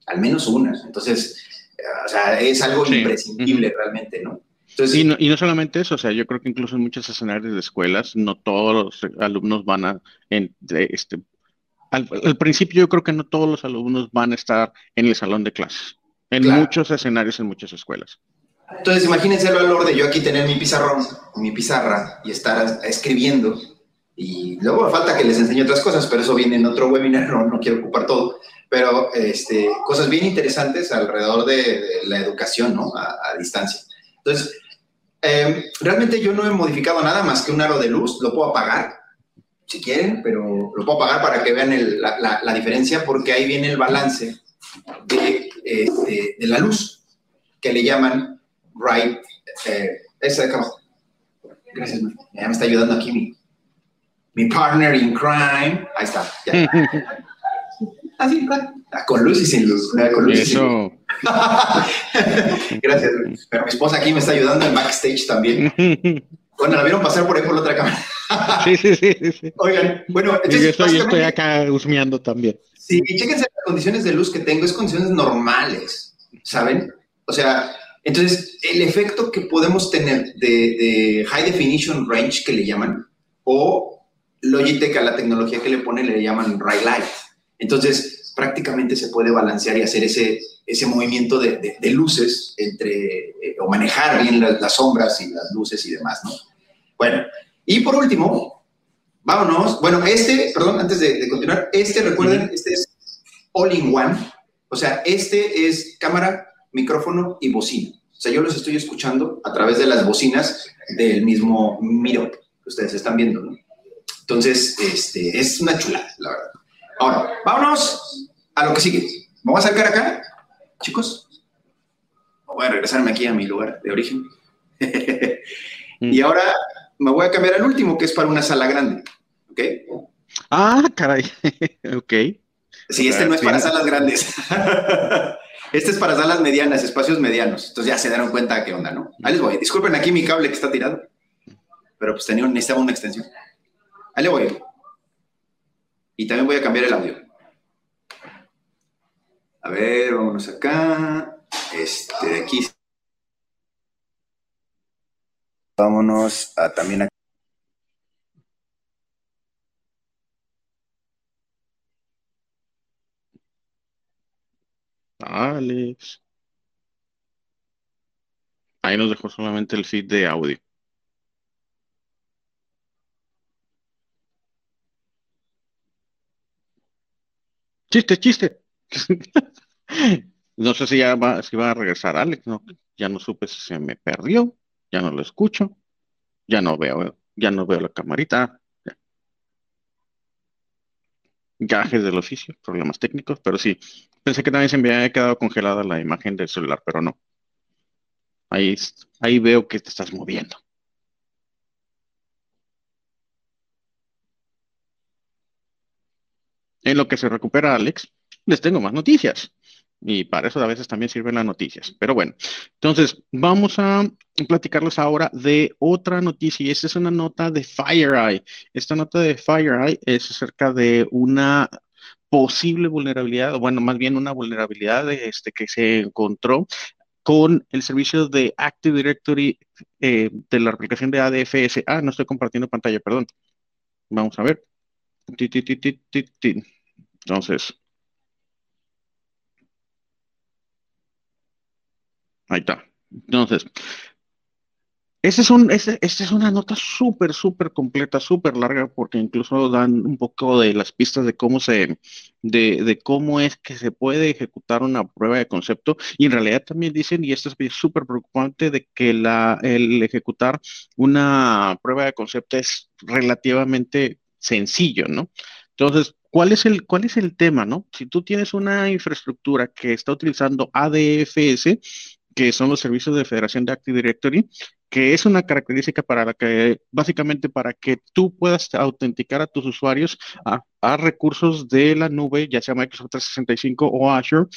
Speaker 3: Al menos una. Entonces, o sea, es algo imprescindible realmente, ¿no?
Speaker 1: Y, no, y no solamente eso, o sea, yo creo que incluso en muchos escenarios de escuelas, no todos los alumnos van a, en, este, al, principio yo creo que no todos los alumnos van a estar en el salón de clases, en muchos escenarios, en muchas escuelas.
Speaker 3: Entonces, imagínense el valor de yo aquí tener mi pizarrón, mi pizarra y estar escribiendo. Y luego falta que les enseñe otras cosas, pero eso viene en otro webinar, [laughs] no, no quiero ocupar todo. Pero este, cosas bien interesantes alrededor de, la educación, ¿no? A, a distancia. Entonces, Em, realmente yo no he modificado nada más que un aro de luz, lo puedo apagar si quieren, pero lo puedo apagar para que vean la, diferencia porque ahí viene el balance de, la luz que le llaman right. Eh, esa de Gracias, ya me está ayudando aquí mi, mi partner in crime. Ahí está. Ya. Así, ah, con luz y sin luz. Con luz Eso. [laughs] Gracias, Pero mi esposa aquí me está ayudando en backstage también. [laughs] Bueno, la vieron pasar por ahí por la otra cámara.
Speaker 1: sí, sí, sí, sí.
Speaker 3: Oigan, bueno,
Speaker 1: entonces, yo, estoy, acá husmeando también.
Speaker 3: Sí, y chéquense las condiciones de luz que tengo, es condiciones normales, ¿saben? O sea, entonces, el efecto que podemos tener de, de High Definition Range, que le llaman, o Logitech a la tecnología que le pone, le llaman Bright Light. Entonces, prácticamente se puede balancear y hacer ese, ese movimiento de, luces entre, eh, o manejar bien las, sombras y las luces y demás, ¿no? Bueno, y por último, vámonos. Bueno, este, perdón, antes de, continuar, este, recuerden, este es all-in-one. O sea, este es cámara, micrófono y bocina. O sea, yo los estoy escuchando a través de las bocinas del mismo Miro que ustedes están viendo, ¿no? Entonces, este, es una chulada, la verdad. Ahora, vámonos a lo que sigue. Vamos a sacar acá, chicos. Voy a regresarme aquí a mi lugar de origen. [laughs] y ahora me voy a cambiar al último, que es para una sala grande. ¿Ok?
Speaker 1: Ah, caray. [laughs] ok.
Speaker 3: Sí, este no es para salas grandes. [laughs] este es para salas medianas, espacios medianos. Entonces ya se dieron cuenta qué onda, ¿no? Ahí les voy. Disculpen aquí mi cable que está tirado. Pero pues tenía, necesitaba una extensión. Ahí le voy. Y también voy a cambiar el audio. A ver, vámonos acá. Este de aquí. Vámonos a también aquí.
Speaker 1: Alex. Ahí nos dejó solamente el feed de audio. Chiste, chiste. [laughs] no sé si ya va, si va a regresar Alex, no, ya no supe si se me perdió, ya no lo escucho, ya no veo, ya no veo la camarita. Gajes del oficio, problemas técnicos, pero sí, pensé que también se me había quedado congelada la imagen del celular, pero no. Ahí, ahí veo que te estás moviendo. En lo que se recupera Alex, les tengo más noticias. Y para eso a veces también sirven las noticias. Pero bueno, entonces vamos a platicarles ahora de otra noticia. Y esta es una nota de FireEye. Esta nota de FireEye es acerca de una posible vulnerabilidad, o bueno, más bien una vulnerabilidad de este, que se encontró con el servicio de Active Directory eh, de la aplicación de ADFS. Ah, no estoy compartiendo pantalla, perdón. Vamos a ver. Entonces, ahí está. Entonces, Esta es, un, es una nota súper, súper completa, súper larga, porque incluso dan un poco de las pistas de cómo se, de, de, cómo es que se puede ejecutar una prueba de concepto. Y en realidad también dicen, y esto es súper preocupante, de que el ejecutar una prueba de concepto es relativamente sencillo, ¿no? Entonces, ¿cuál es el, cuál es el tema, no? Si tú tienes una infraestructura que está utilizando ADFS, que son los servicios de Federación de Active Directory, que es una característica para la que, básicamente, para que tú puedas autenticar a tus usuarios a, a recursos de la nube, ya sea Microsoft 365 o Azure,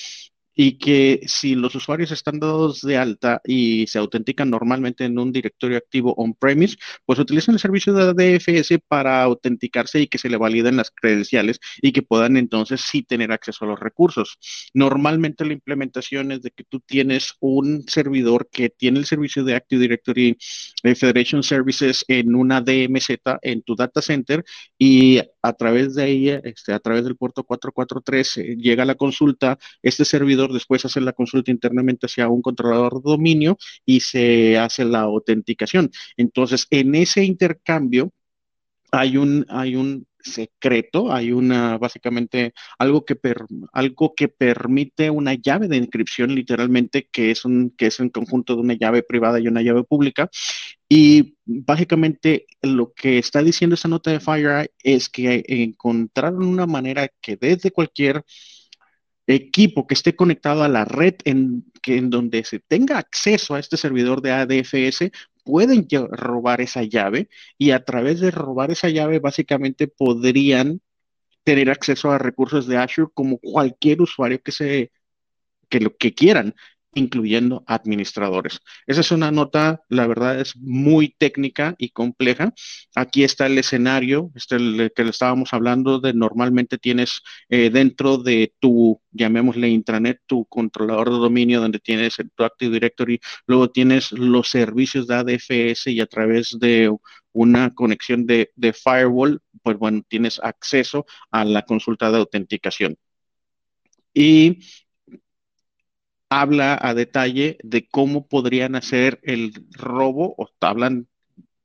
Speaker 1: y que si los usuarios están dados de alta y se autentican normalmente en un directorio activo on-premise, pues utilizan el servicio de ADFS para autenticarse y que se le validen las credenciales y que puedan entonces sí tener acceso a los recursos. Normalmente la implementación es de que tú tienes un servidor que tiene el servicio de Active Directory eh, Federation Services en una DMZ en tu data center y a través de ella, este, a través del puerto 443, eh, llega la consulta, este servidor después hace la consulta internamente hacia un controlador de dominio y se hace la autenticación. Entonces, en ese intercambio hay un, hay un secreto, hay una, básicamente, algo que, algo que permite una llave de inscripción, literalmente, que es, un, que es un conjunto de una llave privada y una llave pública. Y básicamente lo que está diciendo esta nota de FireEye es que encontraron una manera que desde cualquier equipo que esté conectado a la red en, que, en donde se tenga acceso a este servidor de ADFS pueden robar esa llave y a través de robar esa llave básicamente podrían tener acceso a recursos de Azure como cualquier usuario que se que lo que quieran incluyendo administradores. Esa es una nota, la verdad es muy técnica y compleja. Aquí está el escenario, este el que le estábamos hablando de normalmente tienes eh, dentro de tu, llamémosle intranet, tu controlador de dominio donde tienes tu Active Directory, luego tienes los servicios de ADFS y a través de una conexión de, de firewall, pues bueno, tienes acceso a la consulta de autenticación. Y habla a detalle de cómo podrían hacer el robo, o hablan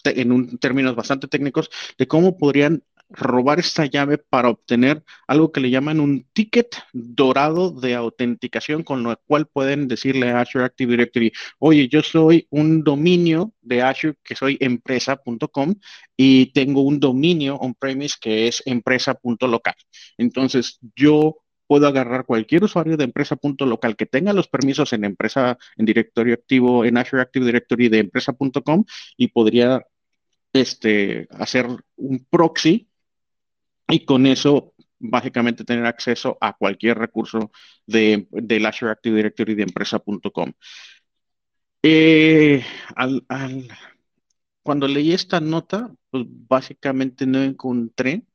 Speaker 1: en términos bastante técnicos, de cómo podrían robar esta llave para obtener algo que le llaman un ticket dorado de autenticación, con lo cual pueden decirle a Azure Active Directory, oye, yo soy un dominio de Azure que soy empresa.com y tengo un dominio on-premise que es empresa.local. Entonces, yo puedo agarrar cualquier usuario de empresa.local que tenga los permisos en empresa, en directorio activo, en Azure Active Directory de empresa.com y podría este, hacer un proxy y con eso básicamente tener acceso a cualquier recurso de, del Azure Active Directory de empresa.com. Eh, cuando leí esta nota, pues básicamente no encontré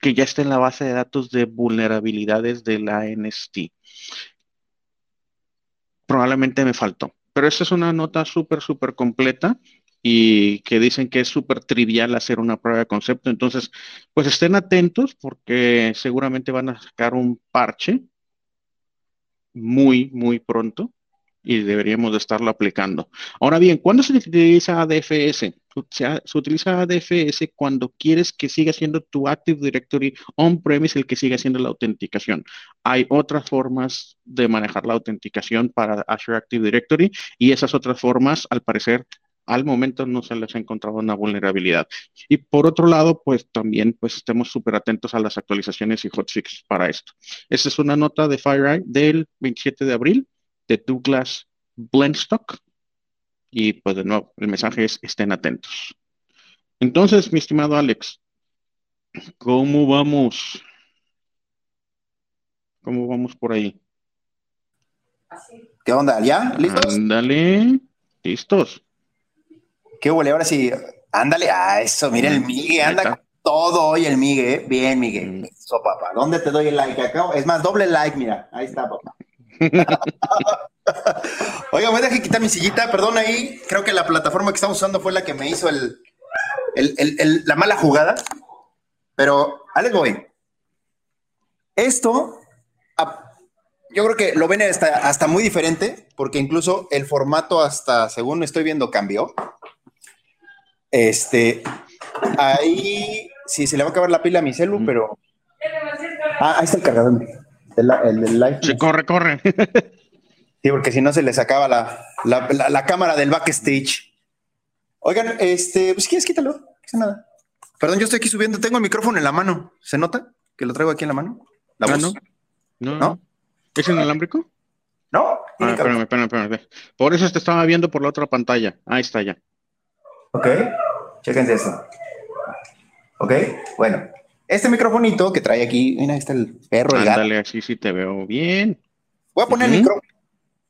Speaker 1: que ya está en la base de datos de vulnerabilidades de la NST. Probablemente me faltó, pero esta es una nota súper, súper completa y que dicen que es súper trivial hacer una prueba de concepto. Entonces, pues estén atentos porque seguramente van a sacar un parche muy, muy pronto y deberíamos de estarlo aplicando. Ahora bien, ¿cuándo se utiliza ADFS? Se, utiliza ADFS cuando quieres que siga siendo tu Active Directory on-premise el que siga siendo la autenticación. Hay otras formas de manejar la autenticación para Azure Active Directory y esas otras formas, al parecer, al momento no se les ha encontrado una vulnerabilidad. Y por otro lado, pues también pues estemos súper atentos a las actualizaciones y hotfixes para esto. Esta es una nota de FireEye del 27 de abril de Douglas Blendstock. Y pues de nuevo, el mensaje es estén atentos. Entonces, mi estimado Alex, ¿cómo vamos? ¿Cómo vamos por ahí?
Speaker 4: ¿Qué onda? ¿Ya? ¿Listos?
Speaker 1: Ándale, listos.
Speaker 4: ¿Qué huele? Ahora sí, ándale a eso, miren el Migue, anda todo hoy el Migue, ¿eh? bien Migue. Mm. Eso, papá, ¿dónde te doy el like acá? Es más, doble like, mira, ahí está, papá. Oiga, a dejar quitar mi sillita, perdón ahí, creo que la plataforma que estamos usando fue la que me hizo el, la mala jugada, pero Alex voy. Esto,
Speaker 3: yo creo que lo ven hasta, hasta muy diferente, porque incluso el formato hasta, según estoy viendo, cambió. Este, ahí, sí, se le va a acabar la pila a mi celu, pero... Ah, ahí está el cargador. El, el, live.
Speaker 1: Sí, corre, corre. [laughs]
Speaker 3: sí, porque si no se le sacaba la, la, la, cámara del backstage. Oigan, este, pues quieres quítalo, no pasa nada. Perdón, yo estoy aquí subiendo, tengo el micrófono en la mano. ¿Se nota que lo traigo aquí en la mano?
Speaker 1: ¿La ah, No. No, no. ¿Es inalámbrico?
Speaker 3: No.
Speaker 1: Ah, espérame, espérame, espérame. Por eso te estaba viendo por la otra pantalla. Ahí está ya.
Speaker 3: Ok, chéquense eso. Ok, bueno. Este microfonito que trae aquí, mira, ahí está el perro.
Speaker 1: Ándale, así sí te veo bien.
Speaker 3: Voy a poner el micrófono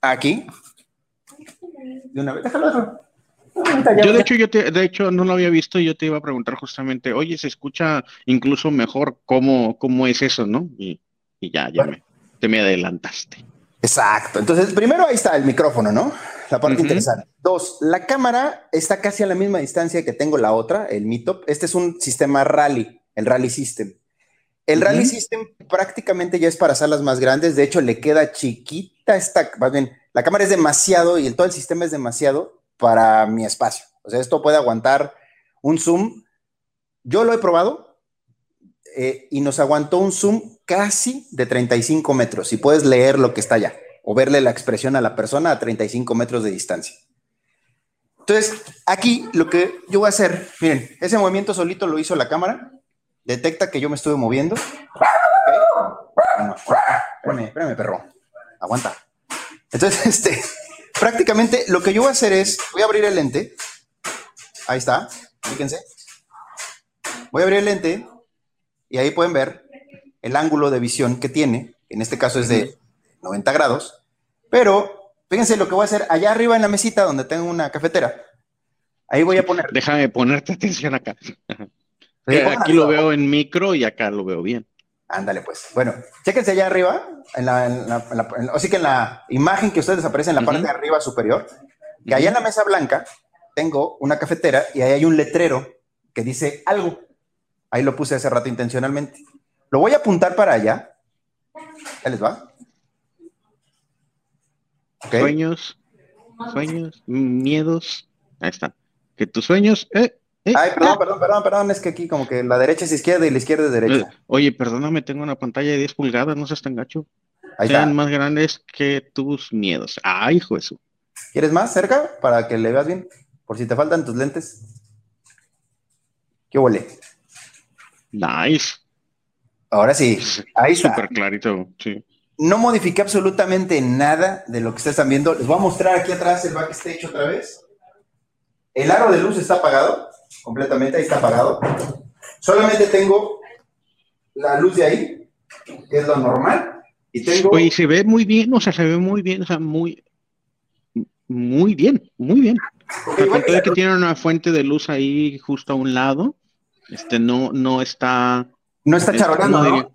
Speaker 3: aquí. De una vez, déjalo.
Speaker 1: Yo de hecho, yo te, de hecho no lo había visto y yo te iba a preguntar justamente, oye, se escucha incluso mejor cómo, cómo es eso, ¿no? Y, ya, ya me, te me adelantaste.
Speaker 3: Exacto. Entonces, primero ahí está el micrófono, ¿no? La parte interesante. Dos, la cámara está casi a la misma distancia que tengo la otra, el Meetup. Este es un sistema Rally, el Rally System. El Rally System prácticamente ya es para salas más grandes. De hecho, le queda chiquita esta, más bien, la cámara es demasiado y el, todo el sistema es demasiado para mi espacio. O sea, esto puede aguantar un zoom. Yo lo he probado eh, y nos aguantó un zoom casi de 35 metros. Y puedes leer lo que está allá o verle la expresión a la persona a 35 metros de distancia. Entonces, aquí lo que yo voy a hacer, miren, ese movimiento solito lo hizo la cámara, detecta que yo me estuve moviendo. espérame, espérame, perro. Aguanta. Entonces, [laughs] este, prácticamente lo que yo voy a hacer es, voy a abrir el lente. Ahí está, fíjense. Voy a abrir el lente y ahí pueden ver el ángulo de visión que tiene. En este caso es de 90 grados, pero fíjense lo que voy a hacer allá arriba en la mesita donde tengo una cafetera. Ahí voy a poner.
Speaker 1: Déjame ponerte atención acá. Aquí lo veo en micro y acá lo veo bien.
Speaker 3: Ándale, pues. Bueno, chéquense allá arriba, en la, así que en la imagen que ustedes aparece en la parte de arriba superior, que allá en la mesa blanca tengo una cafetera y ahí hay un letrero que dice algo. Ahí lo puse hace rato intencionalmente. Lo voy a apuntar para allá. ¿Ya les va?
Speaker 1: Sueños, sueños, miedos. Ahí está. Que tus sueños. Eh,
Speaker 3: eh, Ay, perdón, ah. perdón, perdón, perdón. Es que aquí como que la derecha es izquierda y la izquierda es derecha.
Speaker 1: Eh, oye, perdóname, tengo una pantalla de 10 pulgadas, no seas tan gacho. Ahí Sean más grandes que tus miedos. Ay, hijo eso.
Speaker 3: ¿Quieres más cerca para que le veas bien? Por si te faltan tus lentes. ¿Qué huele?
Speaker 1: Nice.
Speaker 3: Ahora sí, ahí está.
Speaker 1: Súper clarito, sí
Speaker 3: no modifiqué absolutamente nada de lo que ustedes están viendo. Les voy a mostrar aquí atrás el backstage otra vez. El aro de luz está apagado, completamente, ahí está apagado. Solamente tengo la luz de ahí, que es lo normal. Y tengo...
Speaker 1: Oye, se ve muy bien, o sea, se ve muy bien, o sea, muy, muy bien, muy bien. Okay, que tiene una fuente de luz ahí justo a un lado, este no, no está...
Speaker 3: No está charolando, ¿no?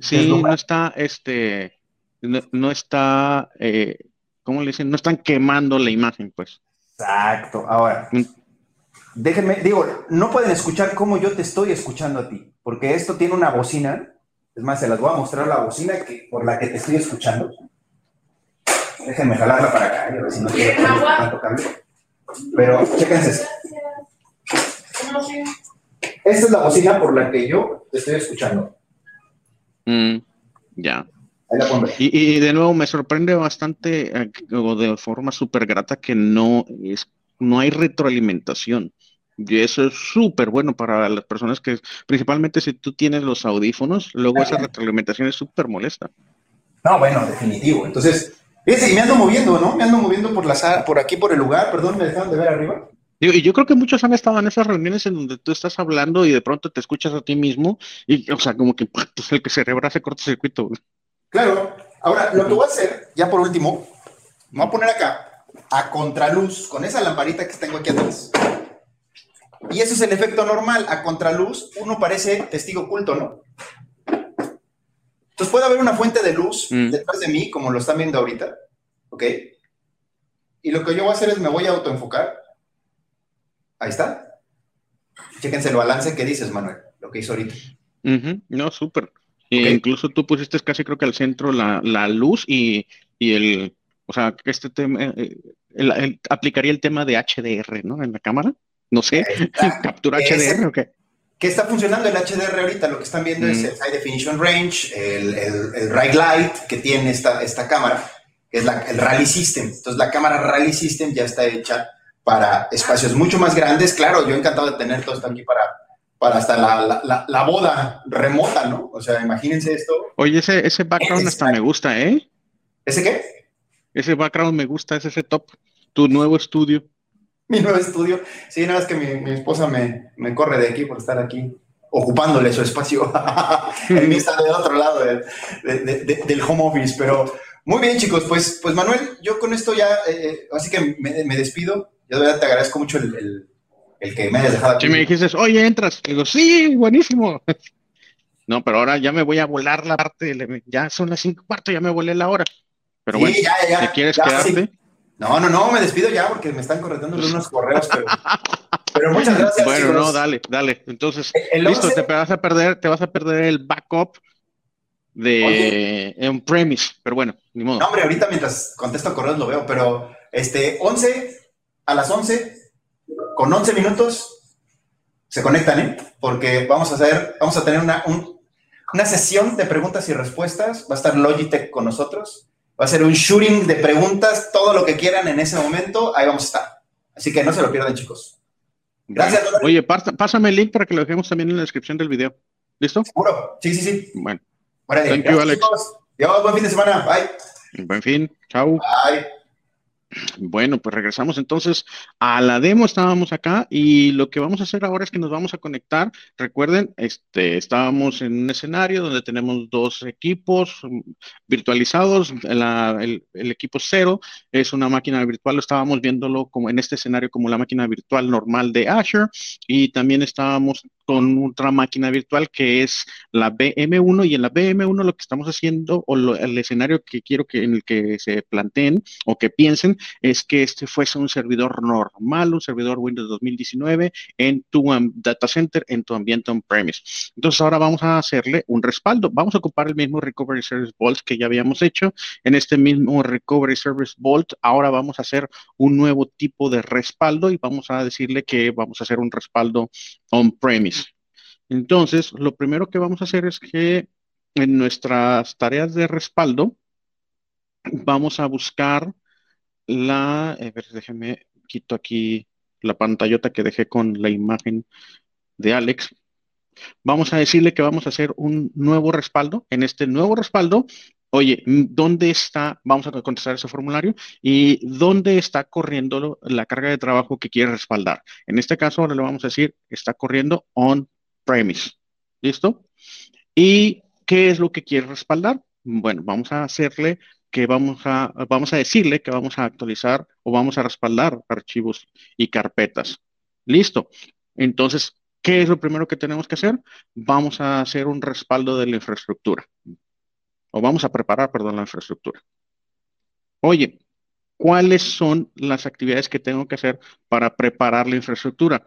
Speaker 1: Sí, no está, este, no, está, eh, ¿cómo le dicen? No están quemando la imagen, pues.
Speaker 3: Exacto. Ahora, mm. Déjenme, digo, no pueden escuchar cómo yo te estoy escuchando a ti, porque esto tiene una bocina. Es más, se las voy a mostrar la bocina que, por la que te estoy escuchando. Déjenme jalarla para acá, a ver si no quiero tanto cambio. Pero, chéquense esto. Esta es la bocina por la que yo te estoy escuchando.
Speaker 1: Mm, ya. Y, de nuevo me sorprende bastante, eh, o de forma súper grata, que no, es, no hay retroalimentación. Y eso es súper bueno para las personas que, principalmente si tú tienes los audífonos, luego esa retroalimentación es súper molesta.
Speaker 3: No, bueno, definitivo. Entonces, fíjense, me ando moviendo, ¿no? Me ando moviendo por, la, por aquí, por el lugar. Perdón, ¿me dejaron de ver arriba?
Speaker 1: Y yo creo que muchos han estado en esas reuniones en donde tú estás hablando y de pronto te escuchas a ti mismo y, o sea, como que [laughs] pues, el que cerebra hace cortocircuito.
Speaker 3: Claro. Ahora, lo que voy a hacer, ya por último, me voy a poner acá a contraluz con esa lamparita que tengo aquí atrás. Y ese es el efecto normal. A contraluz, uno parece testigo oculto, ¿no? Entonces puede haber una fuente de luz mm. detrás de mí, como lo están viendo ahorita. ¿Ok? Y lo que yo voy a hacer es me voy a autoenfocar. Ahí está. Chéquense el balance que dices, Manuel, lo que hizo ahorita.
Speaker 1: No, súper. E incluso tú pusiste casi creo que al centro la, luz y, el, o sea, este tema, eh, el, aplicaría el tema de HDR, ¿no? En la cámara. No sé, [laughs] captura HDR o qué.
Speaker 3: ¿Qué está funcionando el HDR ahorita? Lo que están viendo es mm. el High Definition Range, el, el, Right Light que tiene esta, esta cámara, que es la, el Rally System. Entonces, la cámara Rally System ya está hecha para espacios mucho más grandes. Claro, yo encantado de tener todo esto aquí para, para hasta la, la, la, boda remota, ¿no? O sea, imagínense esto.
Speaker 1: Oye, ese, ese background hasta me gusta, ¿eh?
Speaker 3: ¿Ese qué?
Speaker 1: Ese background me gusta, ese top. Tu nuevo estudio. [laughs]
Speaker 3: Mi nuevo estudio. Sí, nada más que mi, mi esposa me, me, corre de aquí por estar aquí ocupándole su espacio. [laughs] en está de otro lado del home office, pero muy bien, chicos. Pues, pues Manuel, yo con esto ya, eh, así que me, me, despido. Yo de verdad te agradezco mucho el, el, que me hayas dejado aquí.
Speaker 1: Si me dijiste, oye, entras, digo, sí, buenísimo. [laughs] No, pero ahora ya me voy a volar la parte, ya son las cinco cuartos, ya me volé la hora. Pero bueno, si quieres quedarte.
Speaker 3: No, no, no, me despido ya porque me están correteando unos correos, pero, muchas gracias.
Speaker 1: Bueno, no, dale, dale. Entonces, listo, te vas a perder, te vas a perder el backup de un premise, pero bueno, ni modo.
Speaker 3: No, hombre, ahorita mientras contesto correos lo veo, pero este 11 a las 11 con 11 minutos se conectan, ¿eh? Porque vamos a hacer, vamos a tener una, una sesión de preguntas y respuestas. Va a estar Logitech con nosotros Va a ser un shooting de preguntas, todo lo que quieran en ese momento, ahí vamos a estar. Así que no se lo pierdan, chicos. Gracias.
Speaker 1: Oye, pásame el link para que lo dejemos también en la descripción del video. ¿Listo?
Speaker 3: Seguro. Sí, sí, sí.
Speaker 1: Bueno.
Speaker 3: Thank you, Alex. Dios, buen fin de semana. Bye.
Speaker 1: Buen fin. Chao.
Speaker 3: Bye.
Speaker 1: Bueno, pues regresamos entonces a la demo, estábamos acá y lo que vamos a hacer ahora es que nos vamos a conectar. Recuerden, este, estábamos en un escenario donde tenemos dos equipos mm, virtualizados. el, equipo cero es una máquina virtual, estábamos viéndolo como en este escenario como la máquina virtual normal de Azure y también estábamos con otra máquina virtual que es la BM1 y en la BM1 lo que estamos haciendo o el escenario que quiero que en el que se planteen o que piensen es que este fuese un servidor normal, un servidor Windows 2019 en tu data center, en tu ambiente on-premise. Entonces ahora vamos a hacerle un respaldo. Vamos a ocupar el mismo Recovery Service Vault que ya habíamos hecho. En este mismo Recovery Service Vault, ahora vamos a hacer un nuevo tipo de respaldo y vamos a decirle que vamos a hacer un respaldo on-premise. Entonces, lo primero que vamos a hacer es que en nuestras tareas de respaldo, vamos a buscar la, a ver, déjeme, quito aquí la pantallota que dejé con la imagen de Alex. Vamos a decirle que vamos a hacer un nuevo respaldo. En este nuevo respaldo, oye, ¿dónde está? Vamos a contestar ese formulario y dónde está corriendo la carga de trabajo que quiere respaldar. En este caso, ahora le vamos a decir, está corriendo on premise. ¿Listo? ¿Y qué es lo que quiere respaldar? Bueno, vamos a hacerle que vamos a, vamos a decirle que vamos a actualizar o vamos a respaldar archivos y carpetas. Listo. Entonces, ¿qué es lo primero que tenemos que hacer? Vamos a hacer un respaldo de la infraestructura. O vamos a preparar, perdón, la infraestructura. Oye, ¿cuáles son las actividades que tengo que hacer para preparar la infraestructura?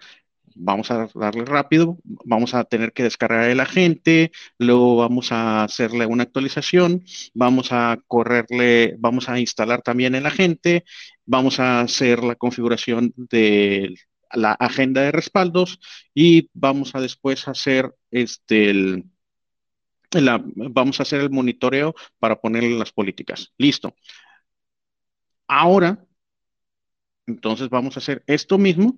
Speaker 1: Vamos a darle rápido, vamos a tener que descargar el agente, luego vamos a hacerle una actualización, vamos a correrle, vamos a instalar también el agente, vamos a hacer la configuración de la agenda de respaldos y vamos a después hacer este vamos a hacer el monitoreo para ponerle las políticas. Listo. Ahora, entonces vamos a hacer esto mismo,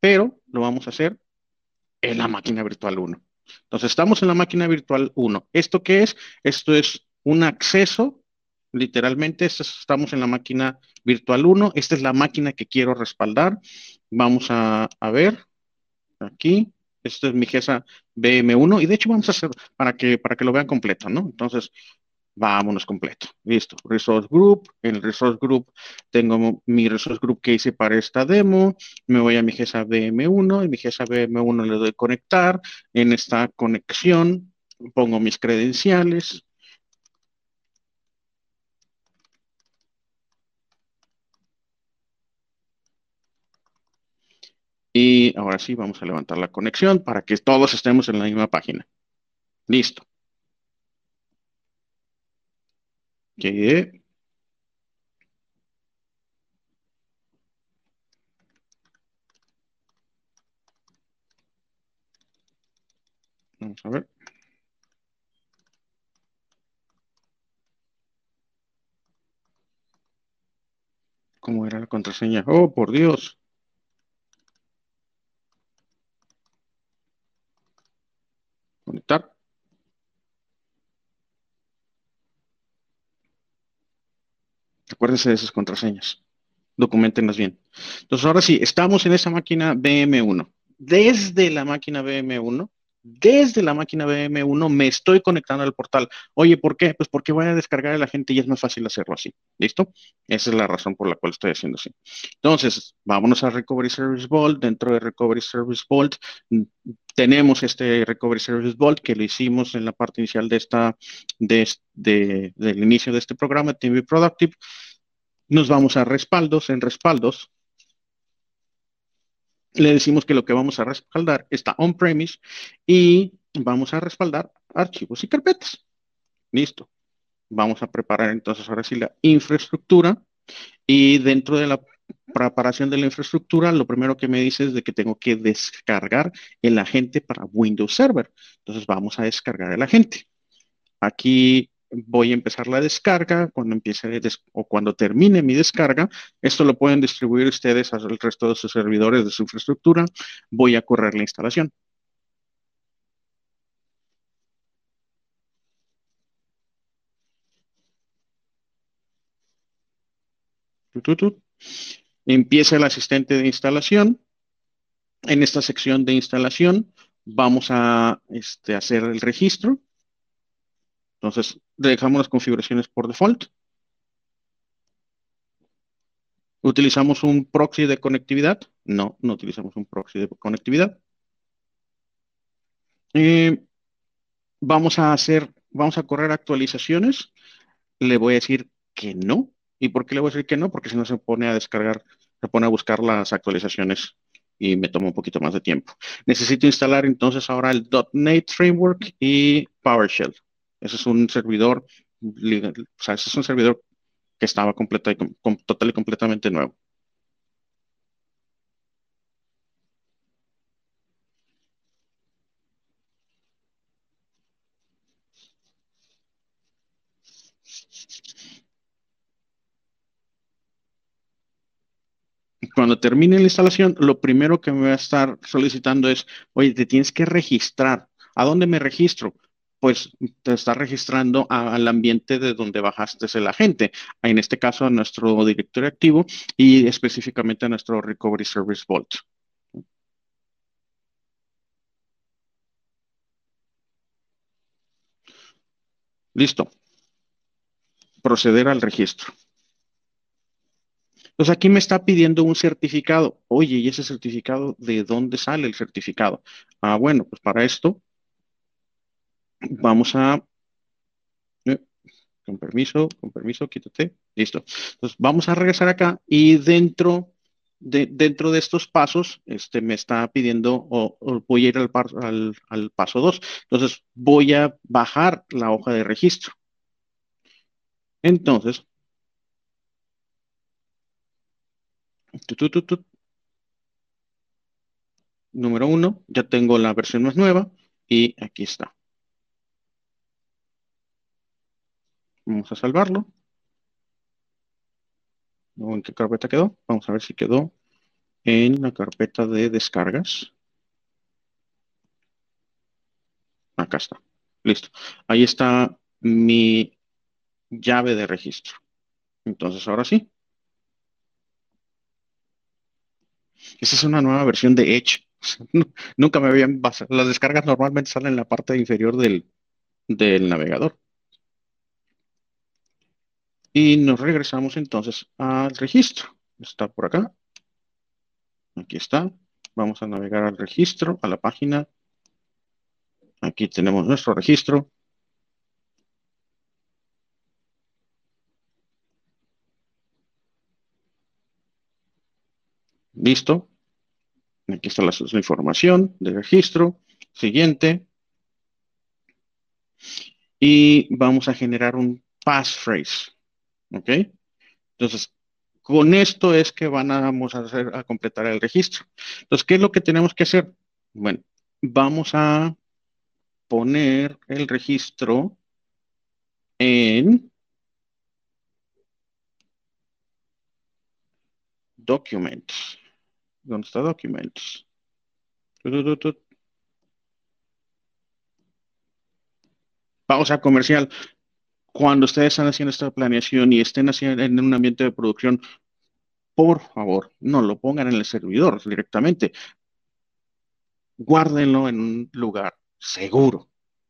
Speaker 1: pero lo vamos a hacer en la máquina virtual 1. Entonces, estamos en la máquina virtual 1. ¿Esto qué es? Esto es un acceso, literalmente, estamos en la máquina virtual 1. Esta es la máquina que quiero respaldar. Vamos a, ver aquí. Esta es mi GESA BM1 y de hecho vamos a hacer para que, para que lo vean completo, ¿no? Entonces, Vámonos completo. Listo. Resource Group. En el Resource Group tengo mi Resource Group que hice para esta demo. Me voy a mi GESA BM1 y mi GESA BM1 le doy conectar. En esta conexión pongo mis credenciales. Y ahora sí, vamos a levantar la conexión para que todos estemos en la misma página. Listo. Que Vamos a ver. ¿Cómo era la contraseña? Oh, por Dios. Conectar. Acuérdense de esas contraseñas. Documentenlas bien. Entonces, ahora sí, estamos en esa máquina BM1. Desde la máquina BM1 desde la máquina BM1 me estoy conectando al portal. Oye, ¿por qué? Pues porque voy a descargar a la gente y es más fácil hacerlo así. ¿Listo? Esa es la razón por la cual estoy haciendo así. Entonces, vámonos a Recovery Service Vault. Dentro de Recovery Service Vault mm, tenemos este Recovery Service Vault que lo hicimos en la parte inicial de esta, de, del inicio de este programa, TV Productive. Nos vamos a respaldos. En respaldos le decimos que lo que vamos a respaldar está on-premise y vamos a respaldar archivos y carpetas. Listo. Vamos a preparar entonces ahora sí la infraestructura y dentro de la preparación de la infraestructura, lo primero que me dice es de que tengo que descargar el agente para Windows Server. Entonces vamos a descargar el agente. Aquí voy a empezar la descarga, cuando empiece o cuando termine mi descarga, esto lo pueden distribuir ustedes al resto de sus servidores de su infraestructura, voy a correr la instalación. Empieza el asistente de instalación. En esta sección de instalación vamos a este, hacer el registro. Entonces, dejamos las configuraciones por default. ¿Utilizamos un proxy de conectividad? No, no utilizamos un proxy de conectividad. Vamos a hacer, vamos a correr actualizaciones. Le voy a decir que no. ¿Y por qué le voy a decir que no? Porque si no se pone a descargar, se pone a buscar las actualizaciones y me toma un poquito más de tiempo. Necesito instalar entonces ahora el .NET Framework y PowerShell. Ese es un servidor, o sea, ese es un servidor que estaba total y completamente nuevo. Cuando termine la instalación, lo primero que me va a estar solicitando es, oye, te tienes que registrar. ¿A dónde me registro? Pues te está registrando al ambiente de donde bajaste el agente, en este caso a nuestro directorio activo y específicamente a nuestro Recovery Service Vault. Listo. Proceder al registro. Entonces aquí me está pidiendo un certificado. Oye, ¿y ese certificado de dónde sale el certificado? Ah, bueno, pues para esto vamos a, eh, con permiso, con permiso, quítate, listo. Entonces vamos a regresar acá y dentro de, dentro de estos pasos, este me está pidiendo, o, voy a ir al, al, al paso 2. Entonces voy a bajar la hoja de registro. Entonces, número uno, ya tengo la versión más nueva y aquí está. Vamos a salvarlo. ¿En qué carpeta quedó? Vamos a ver si quedó en la carpeta de descargas. Acá está. Listo. Ahí está mi llave de registro. Entonces, ahora sí. Esta es una nueva versión de Edge. [laughs] Nunca me habían pasado. Las descargas normalmente salen en la parte inferior del, del navegador. Y nos regresamos entonces al registro. Está por acá. Aquí está. Vamos a navegar al registro, a la página. Aquí tenemos nuestro registro. Listo. Aquí está la, información del registro. Siguiente. Y vamos a generar un passphrase. ¿Ok? Entonces, con esto es que van a, vamos a, hacer, a completar el registro. Entonces, ¿qué es lo que tenemos que hacer? Bueno, vamos a poner el registro en Documents. ¿Dónde está Documents? Vamos a comercial. Cuando ustedes están haciendo esta planeación y estén haciendo en un ambiente de producción, por favor, no lo pongan en el servidor directamente. Guárdenlo en un lugar seguro.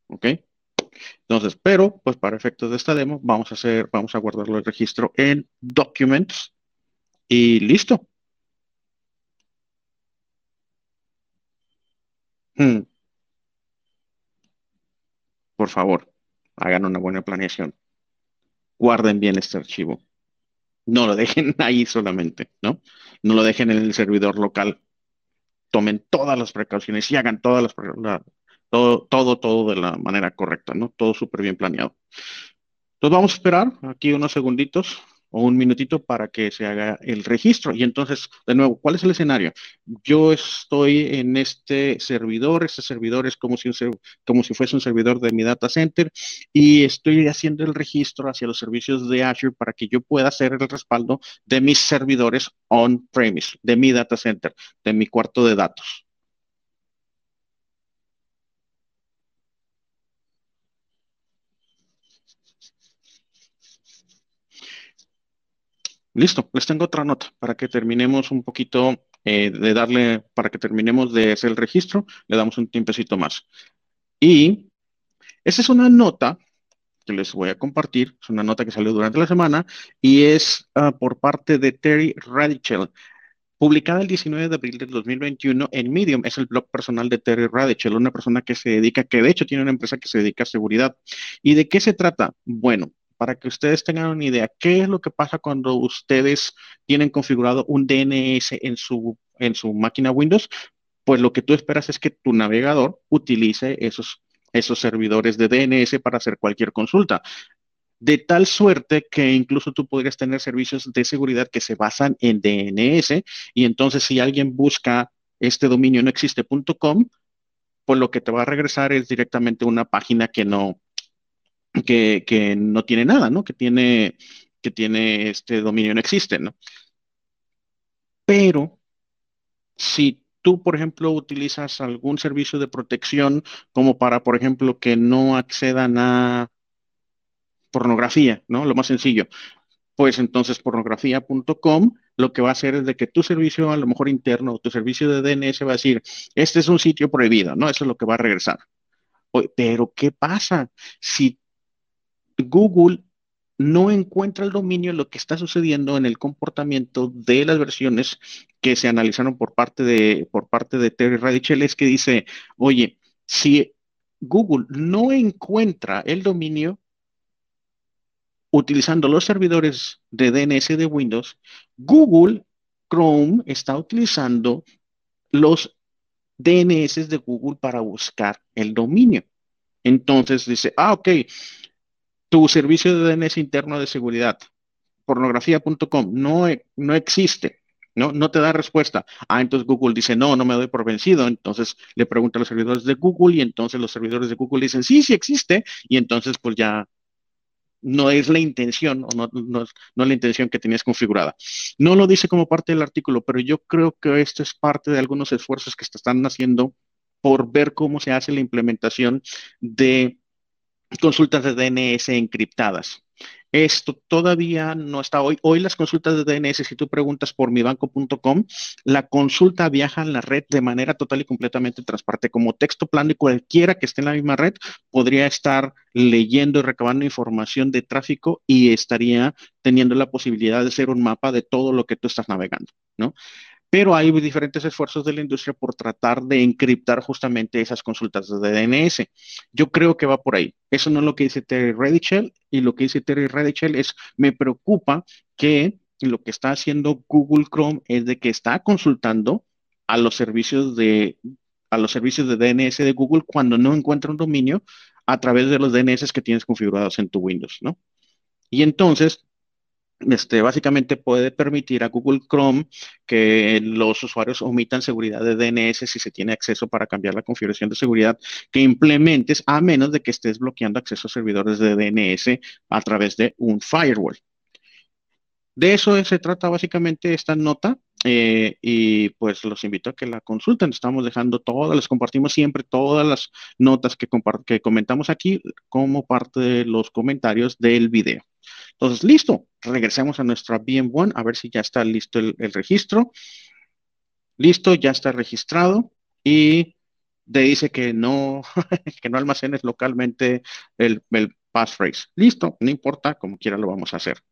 Speaker 1: ¿Ok? Entonces, pero, pues para efectos de esta demo, vamos a hacer, vamos a guardarlo el registro en Documents y listo. Hmm. Por favor, hagan una buena planeación. Guarden bien este archivo. No lo dejen [laughs] ahí solamente, ¿no? No lo dejen en el servidor local. Tomen todas las precauciones y hagan todas las todo, todo, todo de la manera correcta, ¿no? Todo súper bien planeado. Entonces vamos a esperar aquí unos segunditos o un minutito para que se haga el registro. Y entonces, de nuevo, ¿cuál es el escenario? Yo estoy en este servidor, este servidor es como si, como si fuese un servidor de mi data center y estoy haciendo el registro hacia los servicios de Azure para que yo pueda hacer el respaldo de mis servidores on-premise, de mi data center, de mi cuarto de datos. Listo, les tengo otra nota para que terminemos un poquito eh, de darle, para que terminemos de hacer el registro, le damos un tiempecito más. Y esa es una nota que les voy a compartir, es una nota que salió durante la semana y es ah, por parte de Terry Radichel, publicada el 19 de abril del 2021 en Medium. Es el blog personal de Terry Radichel, una persona que se dedica, que de hecho tiene una empresa que se dedica a seguridad. ¿Y de qué se trata? Bueno, para que ustedes tengan una idea, ¿qué es lo que pasa cuando ustedes tienen configurado un DNS en su, en su máquina Windows? Pues lo que tú esperas es que tu navegador utilice esos, esos servidores de DNS para hacer cualquier consulta. De tal suerte que incluso tú podrías tener servicios de seguridad que se basan en DNS y entonces si alguien busca este dominio no existe.com, pues lo que te va a regresar es directamente una página que no, que, no tiene nada, ¿no? Que tiene, que tiene este dominio no existe, ¿no? Pero si tú, por ejemplo, utilizas algún servicio de protección como para, por ejemplo, que no accedan a pornografía, ¿no? Lo más sencillo. Pues entonces pornografía.com lo que va a hacer es de que tu servicio, a lo mejor interno, tu servicio de DNS va a decir, este es un sitio prohibido, ¿no? Eso es lo que va a regresar. Pero, ¿qué pasa si Google no encuentra el dominio lo que está sucediendo en el comportamiento de las versiones que se analizaron por parte de, por parte de Terry Radichel, es que dice, oye, si Google no encuentra el dominio utilizando los servidores de DNS de Windows, Google Chrome está utilizando los DNS de Google para buscar el dominio. Entonces dice, ah, ok, tu servicio de DNS interno de seguridad, pornografía.com, no, no existe. No, no te da respuesta. Ah, entonces Google dice, no, no me doy por vencido. Entonces le pregunta a los servidores de Google y entonces los servidores de Google dicen, sí, sí existe. Y entonces pues ya no es la intención o no, no, no, es la intención que tenías configurada. No lo dice como parte del artículo, pero yo creo que esto es parte de algunos esfuerzos que se están haciendo por ver cómo se hace la implementación de consultas de DNS encriptadas. Esto todavía no está hoy. Hoy las consultas de DNS, si tú preguntas por mibanco.com, la consulta viaja en la red de manera total y completamente transparente. Como texto plano y cualquiera que esté en la misma red podría estar leyendo y recabando información de tráfico y estaría teniendo la posibilidad de hacer un mapa de todo lo que tú estás navegando, ¿no? Pero hay diferentes esfuerzos de la industria por tratar de encriptar justamente esas consultas de DNS. Yo creo que va por ahí. Eso no es lo que dice Terry Redichel y lo que dice Terry Redichel es, me preocupa que lo que está haciendo Google Chrome es de que está consultando a los servicios de a los servicios de DNS de Google cuando no encuentra un dominio a través de los DNS que tienes configurados en tu Windows, ¿no? Y entonces este, básicamente puede permitir a Google Chrome que los usuarios omitan seguridad de DNS si se tiene acceso para cambiar la configuración de seguridad que implementes, a menos de que estés bloqueando acceso a servidores de DNS a través de un firewall. De eso se trata básicamente esta nota. Eh, y pues los invito a que la consulten. Estamos dejando todas, les compartimos siempre todas las notas que, que comentamos aquí como parte de los comentarios del video. Entonces, listo, regresemos a nuestra VM1 a ver si ya está listo el, registro. Listo, ya está registrado y te dice que no, [laughs] que no almacenes localmente el, el passphrase. Listo, no importa, como quiera lo vamos a hacer.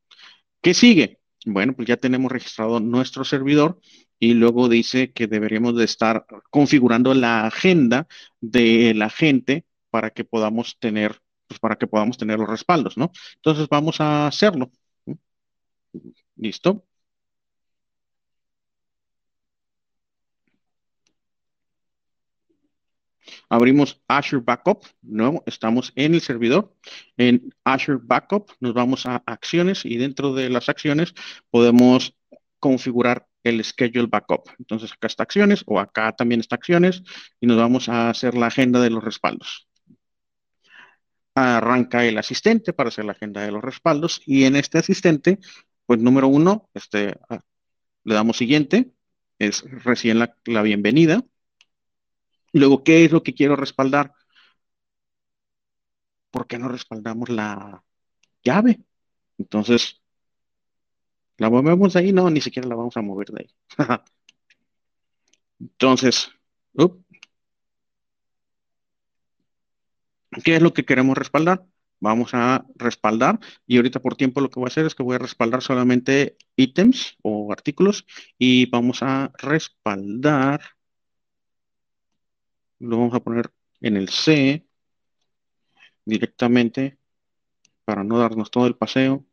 Speaker 1: ¿Qué sigue? Bueno, pues ya tenemos registrado nuestro servidor y luego dice que deberíamos de estar configurando la agenda de la gente para que podamos tener, pues para que podamos tener los respaldos, ¿no? Entonces vamos a hacerlo. ¿Listo? Abrimos Azure Backup, nuevo, estamos en el servidor. En Azure Backup nos vamos a acciones y dentro de las acciones podemos configurar el schedule backup. Entonces acá está acciones o acá también está acciones y nos vamos a hacer la agenda de los respaldos. Arranca el asistente para hacer la agenda de los respaldos y en este asistente, pues número uno, este, ah, le damos siguiente, es recién la bienvenida. Luego, ¿qué es lo que quiero respaldar? ¿Por qué no respaldamos la llave? Entonces, ¿la movemos ahí? No, ni siquiera la vamos a mover de ahí. [laughs] Entonces, ¿qué es lo que queremos respaldar? Vamos a respaldar y ahorita por tiempo lo que voy a hacer es que voy a respaldar solamente ítems o artículos y vamos a respaldar lo vamos a poner en el C directamente para no darnos todo el paseo.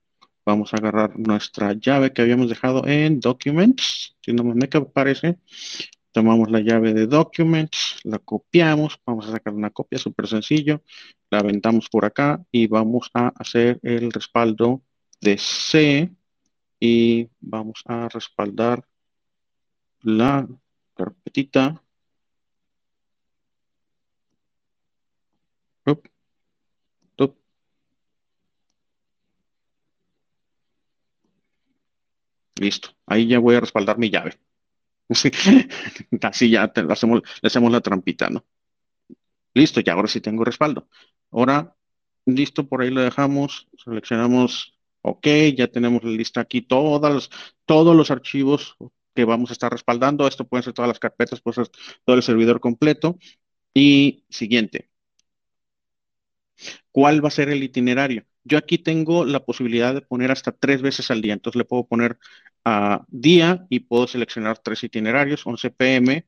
Speaker 1: Vamos a agarrar nuestra llave que habíamos dejado en Documents, si no me parece. Tomamos la llave de Documents, la copiamos, vamos a sacar una copia súper sencillo, la aventamos por acá y vamos a hacer el respaldo de C y vamos a respaldar la carpetita Listo. Ahí ya voy a respaldar mi llave. [laughs] Así ya le, hacemos, le hacemos la trampita, ¿no? Listo, ya ahora sí tengo respaldo. Ahora, listo, por ahí lo dejamos. Seleccionamos, ok, ya tenemos la lista aquí, todas todos los archivos que vamos a estar respaldando. Esto pueden ser todas las carpetas, puede ser todo el servidor completo. Y siguiente, ¿Cuál va a ser el itinerario? Yo aquí tengo la posibilidad de poner hasta tres veces al día, entonces le puedo poner a día y puedo seleccionar tres itinerarios, 11 pm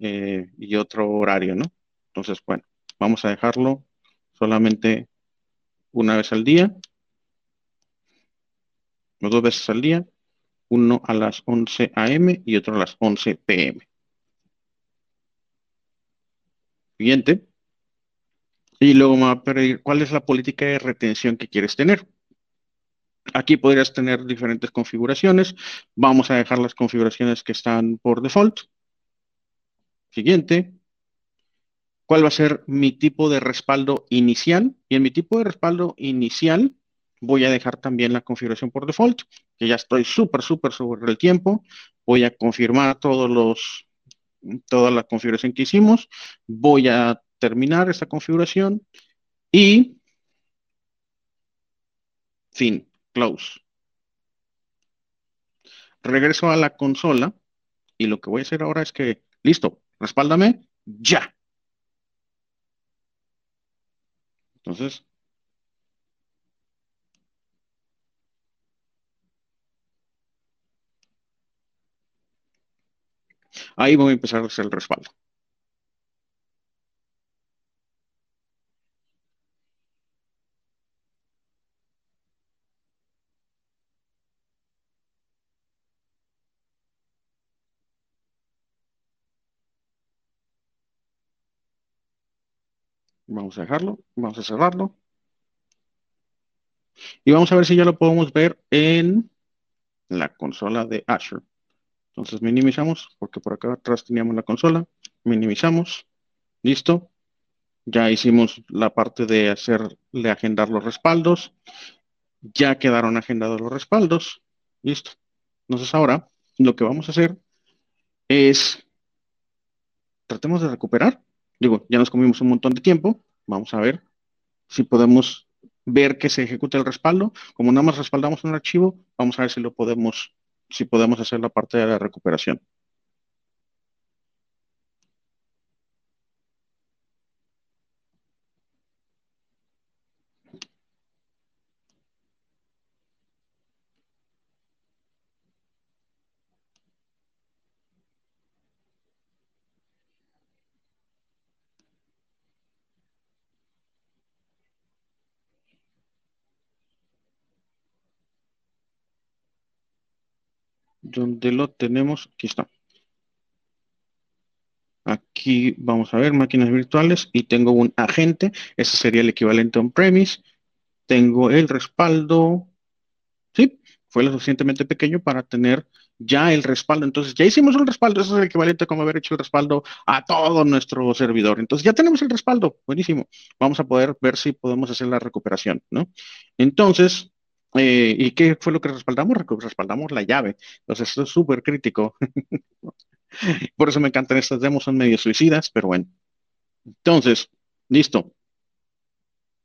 Speaker 1: eh, y otro horario, ¿no? Entonces, bueno, vamos a dejarlo solamente una vez al día, o dos veces al día, uno a las 11 am y otro a las 11 pm. Siguiente. Y luego me va a pedir cuál es la política de retención que quieres tener. Aquí podrías tener diferentes configuraciones. Vamos a dejar las configuraciones que están por default. Siguiente. ¿Cuál va a ser mi tipo de respaldo inicial? Y en mi tipo de respaldo inicial voy a dejar también la configuración por default, que ya estoy súper, súper sobre el tiempo. Voy a confirmar todos los, toda la configuración que hicimos. Voy a terminar esta configuración y fin, close. Regreso a la consola y lo que voy a hacer ahora es que, listo, respáldame ya. Entonces, ahí voy a empezar a hacer el respaldo. Vamos a dejarlo, vamos a cerrarlo. Y vamos a ver si ya lo podemos ver en la consola de Azure. Entonces minimizamos, porque por acá atrás teníamos la consola, minimizamos, listo. Ya hicimos la parte de hacerle agendar los respaldos, ya quedaron agendados los respaldos, listo. Entonces ahora lo que vamos a hacer es, tratemos de recuperar, digo, ya nos comimos un montón de tiempo, vamos a ver si podemos ver que se ejecuta el respaldo. Como nada más respaldamos un archivo, vamos a ver si lo podemos, si podemos hacer la parte de la recuperación. Donde lo tenemos, aquí está. Aquí vamos a ver máquinas virtuales y tengo un agente, ese sería el equivalente a un premise. Tengo el respaldo, ¿sí? Fue lo suficientemente pequeño para tener ya el respaldo. Entonces, ya hicimos un respaldo, eso es el equivalente a como haber hecho el respaldo a todo nuestro servidor. Entonces, ya tenemos el respaldo, buenísimo. Vamos a poder ver si podemos hacer la recuperación, ¿no? Entonces, eh, ¿Y qué fue lo que respaldamos? Respaldamos la llave. Entonces, esto es súper crítico. [laughs] Por eso me encantan estas demos, son medio suicidas, pero bueno. Entonces, listo.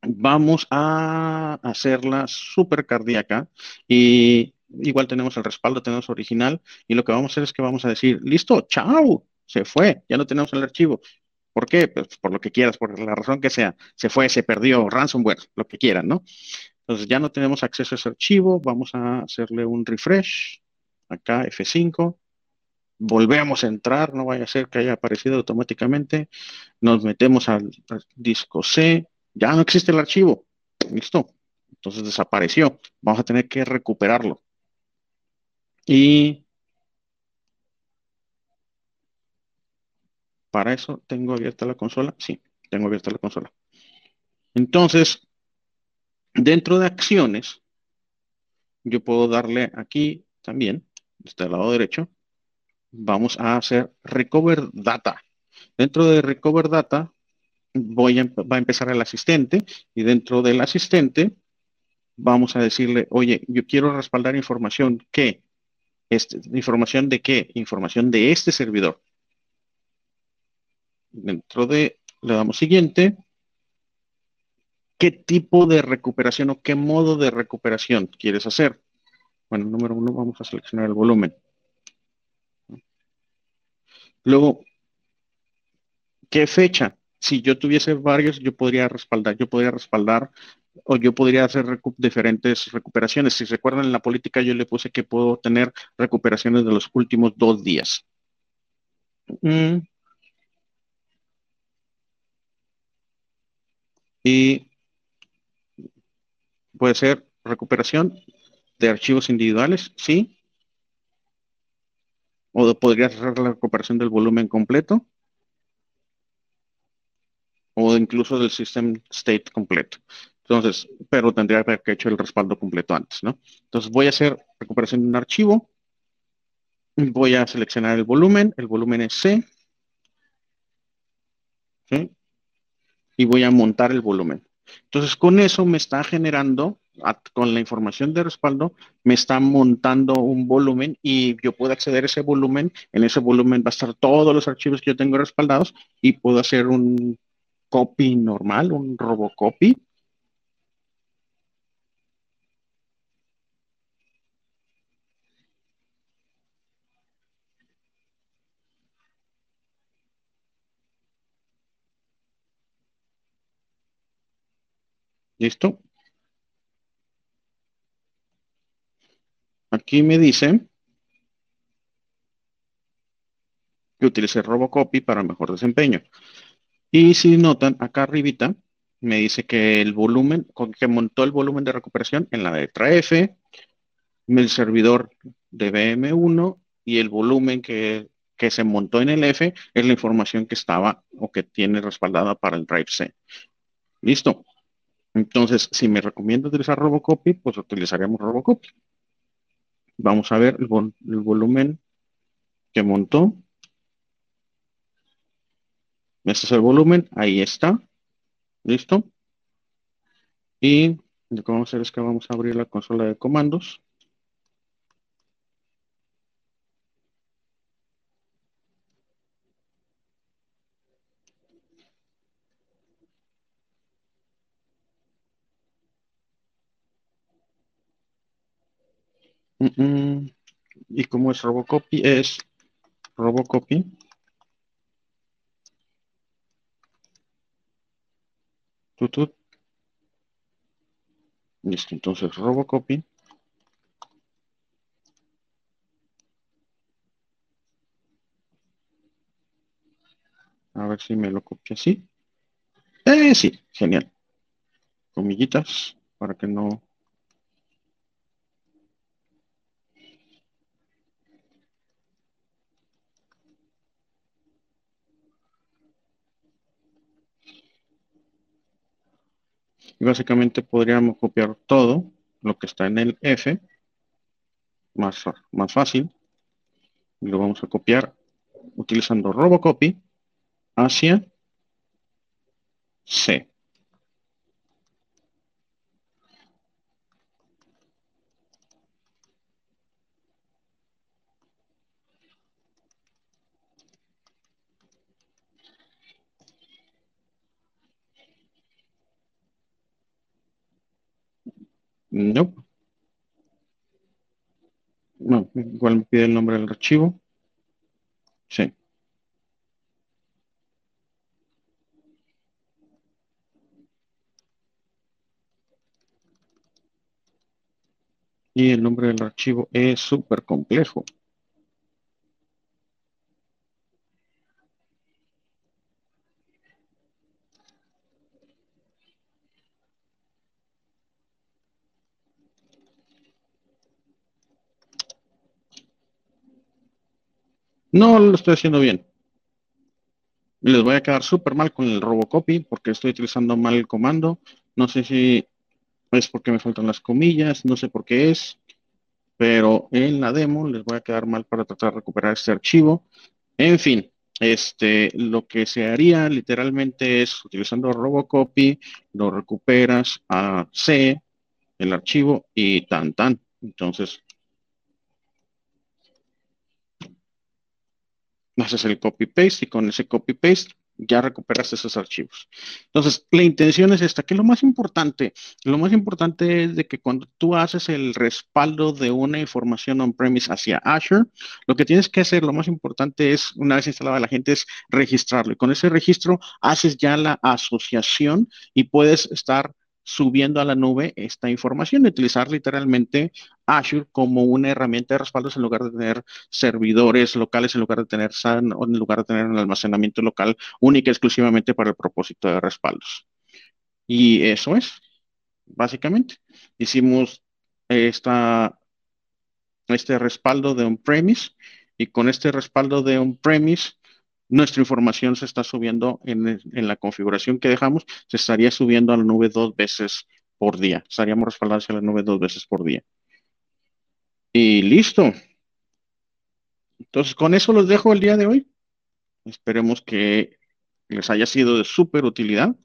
Speaker 1: Vamos a hacerla súper cardíaca y igual tenemos el respaldo, tenemos original y lo que vamos a hacer es que vamos a decir, listo, chao, se fue, ya no tenemos el archivo. ¿Por qué? Pues por lo que quieras, por la razón que sea, se fue, se perdió, ransomware, lo que quieran, ¿no? Entonces ya no tenemos acceso a ese archivo, vamos a hacerle un refresh, acá F5, volvemos a entrar, no vaya a ser que haya aparecido automáticamente, nos metemos al, disco C, ya no existe el archivo, listo, entonces desapareció, vamos a tener que recuperarlo. Y para eso tengo abierta la consola, sí, tengo abierta la consola. Entonces, Dentro de acciones, yo puedo darle aquí también, este lado derecho, vamos a hacer recover data. Dentro de recover data, voy a, va a empezar el asistente y dentro del asistente vamos a decirle, oye, yo quiero respaldar información que, este, información de qué, información de este servidor. Dentro de, le damos siguiente, qué tipo de recuperación o qué modo de recuperación quieres hacer. Bueno, número uno, vamos a seleccionar el volumen. Luego, ¿qué fecha? Si yo tuviese varios, yo podría respaldar, yo podría respaldar o yo podría hacer diferentes recuperaciones. Si recuerdan en la política, yo le puse que puedo tener recuperaciones de los últimos dos días. Mm. Y Puede ser recuperación de archivos individuales, sí. O podría ser la recuperación del volumen completo. O incluso del system state completo. Entonces, pero tendría que haber hecho el respaldo completo antes, ¿no? Entonces voy a hacer recuperación de un archivo. Voy a seleccionar el volumen. El volumen es C. ¿sí? Y voy a montar el volumen. Entonces, con eso me está generando, con la información de respaldo, me está montando un volumen y yo puedo acceder a ese volumen. En ese volumen va a estar todos los archivos que yo tengo respaldados y puedo hacer un copy normal, un robocopy. ¿Listo? Aquí me dice que utilice Robocopy para mejor desempeño. Y si notan, acá arribita me dice que el volumen, que montó el volumen de recuperación en la letra F, el servidor de BM1 y el volumen que, que se montó en el F es la información que estaba o que tiene respaldada para el drive C. Listo. Entonces, si me recomienda utilizar Robocopy, pues utilizaríamos Robocopy. Vamos a ver el, el volumen que montó. Este es el volumen, ahí está. ¿Listo? Y lo que vamos a hacer es que vamos a abrir la consola de comandos. Y como es Robocopy, es Robocopy. Tutut. Listo, entonces Robocopy. A ver si me lo copia así. Eh, sí, genial. Comillitas para que no Y básicamente podríamos copiar todo lo que está en el F, más, más fácil. Y lo vamos a copiar utilizando Robocopy hacia C. No. No, igual me pide el nombre del archivo. Sí. Y el nombre del archivo es súper complejo. No lo estoy haciendo bien. Les voy a quedar súper mal con el Robocopy porque estoy utilizando mal el comando. No sé si es porque me faltan las comillas, no sé por qué es, pero en la demo les voy a quedar mal para tratar de recuperar este archivo. En fin, este, lo que se haría literalmente es utilizando Robocopy, lo recuperas a C, el archivo y tan tan. Entonces, haces el copy-paste y con ese copy-paste ya recuperas esos archivos. Entonces, la intención es esta, que lo más importante, lo más importante es de que cuando tú haces el respaldo de una información on-premise hacia Azure, lo que tienes que hacer, lo más importante es, una vez instalada la gente, es registrarlo. Y con ese registro haces ya la asociación y puedes estar subiendo a la nube esta información, utilizar literalmente Azure como una herramienta de respaldos en lugar de tener servidores locales, en lugar de tener SAN o en lugar de tener un almacenamiento local única exclusivamente para el propósito de respaldos. Y eso es, básicamente. Hicimos esta, este respaldo de on-premise y con este respaldo de on-premise nuestra información se está subiendo en, la configuración que dejamos, se estaría subiendo a la nube dos veces por día. Estaríamos respaldados a la nube dos veces por día. Y listo. Entonces, con eso los dejo el día de hoy. Esperemos que les haya sido de súper utilidad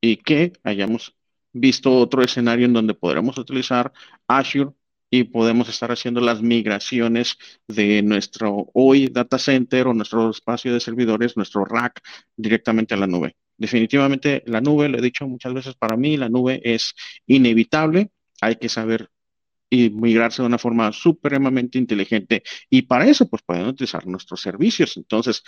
Speaker 1: y que hayamos visto otro escenario en donde podremos utilizar Azure y podemos estar haciendo las migraciones de nuestro hoy data center o nuestro espacio de servidores, nuestro rack, directamente a la nube. Definitivamente la nube, lo he dicho muchas veces, para mí la nube es inevitable. Hay que saber y migrarse de una forma supremamente inteligente. Y para eso, pues pueden utilizar nuestros servicios. Entonces,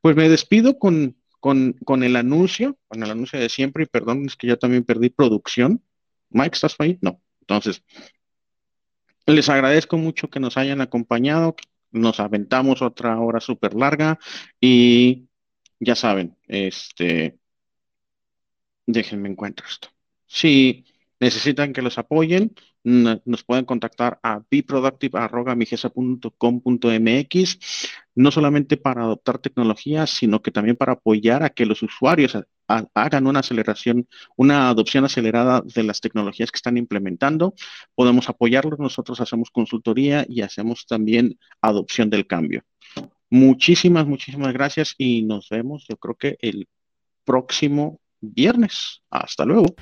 Speaker 1: pues me despido con, con, con el anuncio, con el anuncio de siempre. Y perdón, es que ya también perdí producción. Mike, ¿estás ahí? No. Entonces, les agradezco mucho que nos hayan acompañado. Nos aventamos otra hora súper larga y ya saben, este, déjenme encuentro esto. Si necesitan que los apoyen, nos pueden contactar a beproductive.com.mx, no solamente para adoptar tecnologías, sino que también para apoyar a que los usuarios hagan una aceleración, una adopción acelerada de las tecnologías que están implementando. Podemos apoyarlos, nosotros hacemos consultoría y hacemos también adopción del cambio. Muchísimas, muchísimas gracias y nos vemos, yo creo que el próximo viernes. Hasta luego.